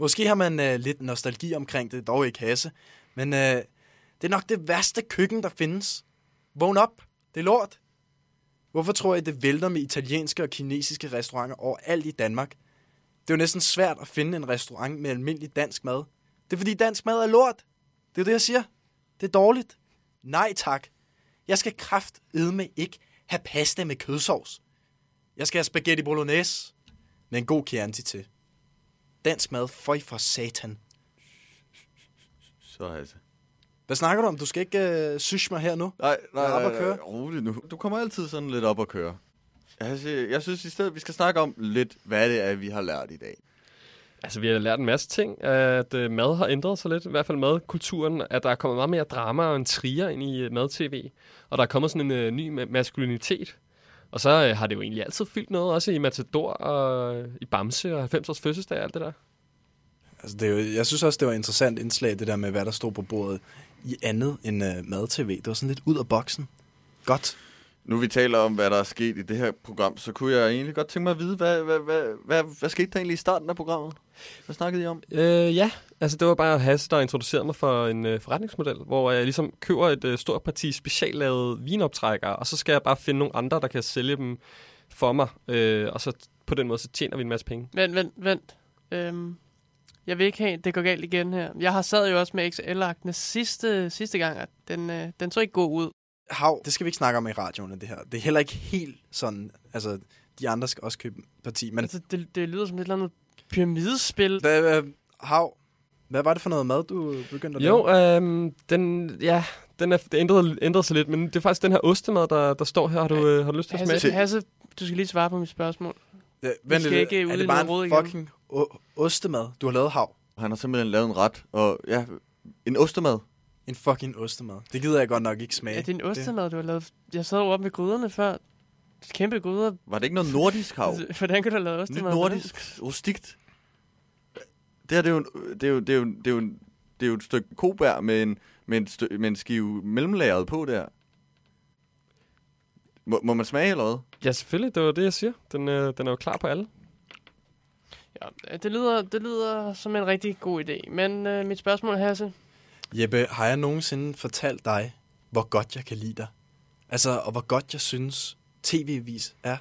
Måske har man øh, lidt nostalgi omkring det, dog ikke Hasse. Men øh, det er nok det værste køkken, der findes. Vågn op. Det er lort. Hvorfor tror jeg, det vælter med italienske og kinesiske restauranter overalt i Danmark? Det er jo næsten svært at finde en restaurant med almindelig dansk mad. Det er fordi dansk mad er lort. Det er det, jeg siger. Det er dårligt. Nej tak. Jeg skal kraft med ikke have pasta med kødsovs. Jeg skal have spaghetti bolognese med en god Chianti til. Dansk mad, føj for satan. Så altså. Hvad snakker du om? Du skal ikke øh, sysh mig her nu. Nej, nej, er op nej, nej, rolig nu. Du kommer altid sådan lidt op at køre. Jeg, sy- jeg synes i stedet, vi skal snakke om lidt, hvad det er, vi har lært i dag. Altså, vi har lært en masse ting. At øh, mad har ændret sig lidt. I hvert fald madkulturen. At der er kommet meget mere drama og en trier ind i øh, mad-tv. Og der er kommet sådan en øh, ny ma- maskulinitet. Og så øh, har det jo egentlig altid fyldt noget. Også i Matador og øh, i Bamse og 90-års fødselsdag og alt det der. Altså, det er jo, jeg synes også, det var et interessant indslag, det der med, hvad der stod på bordet i andet end øh, mad-tv. Det var sådan lidt ud af boksen. Godt. Nu vi taler om, hvad der er sket i det her program, så kunne jeg egentlig godt tænke mig at vide, hvad, hvad, hvad, hvad, hvad skete der egentlig i starten af programmet? Hvad snakkede I om? Øh, ja, altså det var bare Hasse, der introducerede mig for en øh, forretningsmodel, hvor jeg ligesom køber et øh, stort parti speciallavet vinoptrækkere, og så skal jeg bare finde nogle andre, der kan sælge dem for mig, øh, og så på den måde, så tjener vi en masse penge. Vent, vent, vent. Øhm, jeg vil ikke have, det går galt igen her. Jeg har sad jo også med XL-aktene sidste, sidste gang, at den, øh, den så ikke god ud. Hav, det skal vi ikke snakke om i radioen, det her. Det er heller ikke helt sådan, altså, de andre skal også købe parti, men... Altså, det, det lyder som et eller andet pyramidespil. Hvad, Hav, hvad var det for noget mad, du begyndte at Jo, lave? øh, den, ja, den er, det ændrede, ændrede sig lidt, men det er faktisk den her ostemad, der, der står her. Har du, øh, har du lyst til at smage? Hasse, Hasse, du skal lige svare på mit spørgsmål. Ja, vent skal lidt, ikke ud er det bare en fucking o- ostemad, du har lavet, Hav? Han har simpelthen lavet en ret, og ja, en ostemad. En fucking ostemad. Det gider jeg godt nok ikke smage. Ja, det er en ostemad, du har lavet. Jeg sad jo oppe ved gryderne før. Kæmpe gryder. Var det ikke noget nordisk hav? Hvordan kan du have lavet Nyt ostemad? nordisk, rustikt. Det her, det er jo, en- det er jo, det er jo, det er jo, en- det er jo et stykke kobær med en, med en, stø, med en skive mellemlagret på der. Må, må man smage eller hvad? Ja, selvfølgelig. Det var det, jeg siger. Den, øh, den er jo klar på alle. Ja, det lyder, det lyder som en rigtig god idé. Men øh, mit spørgsmål, Hasse. Jeppe, har jeg nogensinde fortalt dig, hvor godt jeg kan lide dig? Altså, og hvor godt jeg synes, tv-vis er?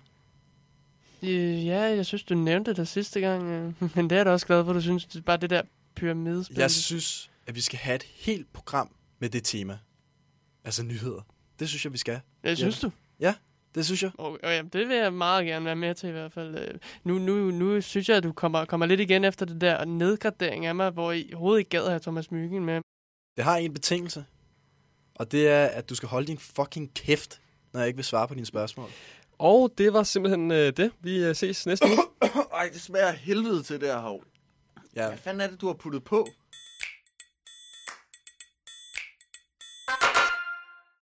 Øh, ja, jeg synes, du nævnte det sidste gang. Øh, men det er jeg da også glad for, du synes. Det er bare det der pyramidespil. Jeg synes, at vi skal have et helt program med det tema. Altså nyheder. Det synes jeg, vi skal. Ja, synes du? Ja, det synes jeg. Og ja, det vil jeg meget gerne være med til i hvert fald. Øh, Nu, nu, nu synes jeg, at du kommer, kommer lidt igen efter det der nedgradering af mig, hvor I overhovedet ikke gad at have Thomas Myggen med. Det har en betingelse. Og det er, at du skal holde din fucking kæft, når jeg ikke vil svare på dine spørgsmål. Og det var simpelthen øh, det. Vi øh, ses næste uge. Ej, det smager helvede til det her hav. Ja. Hvad fanden er det, du har puttet på?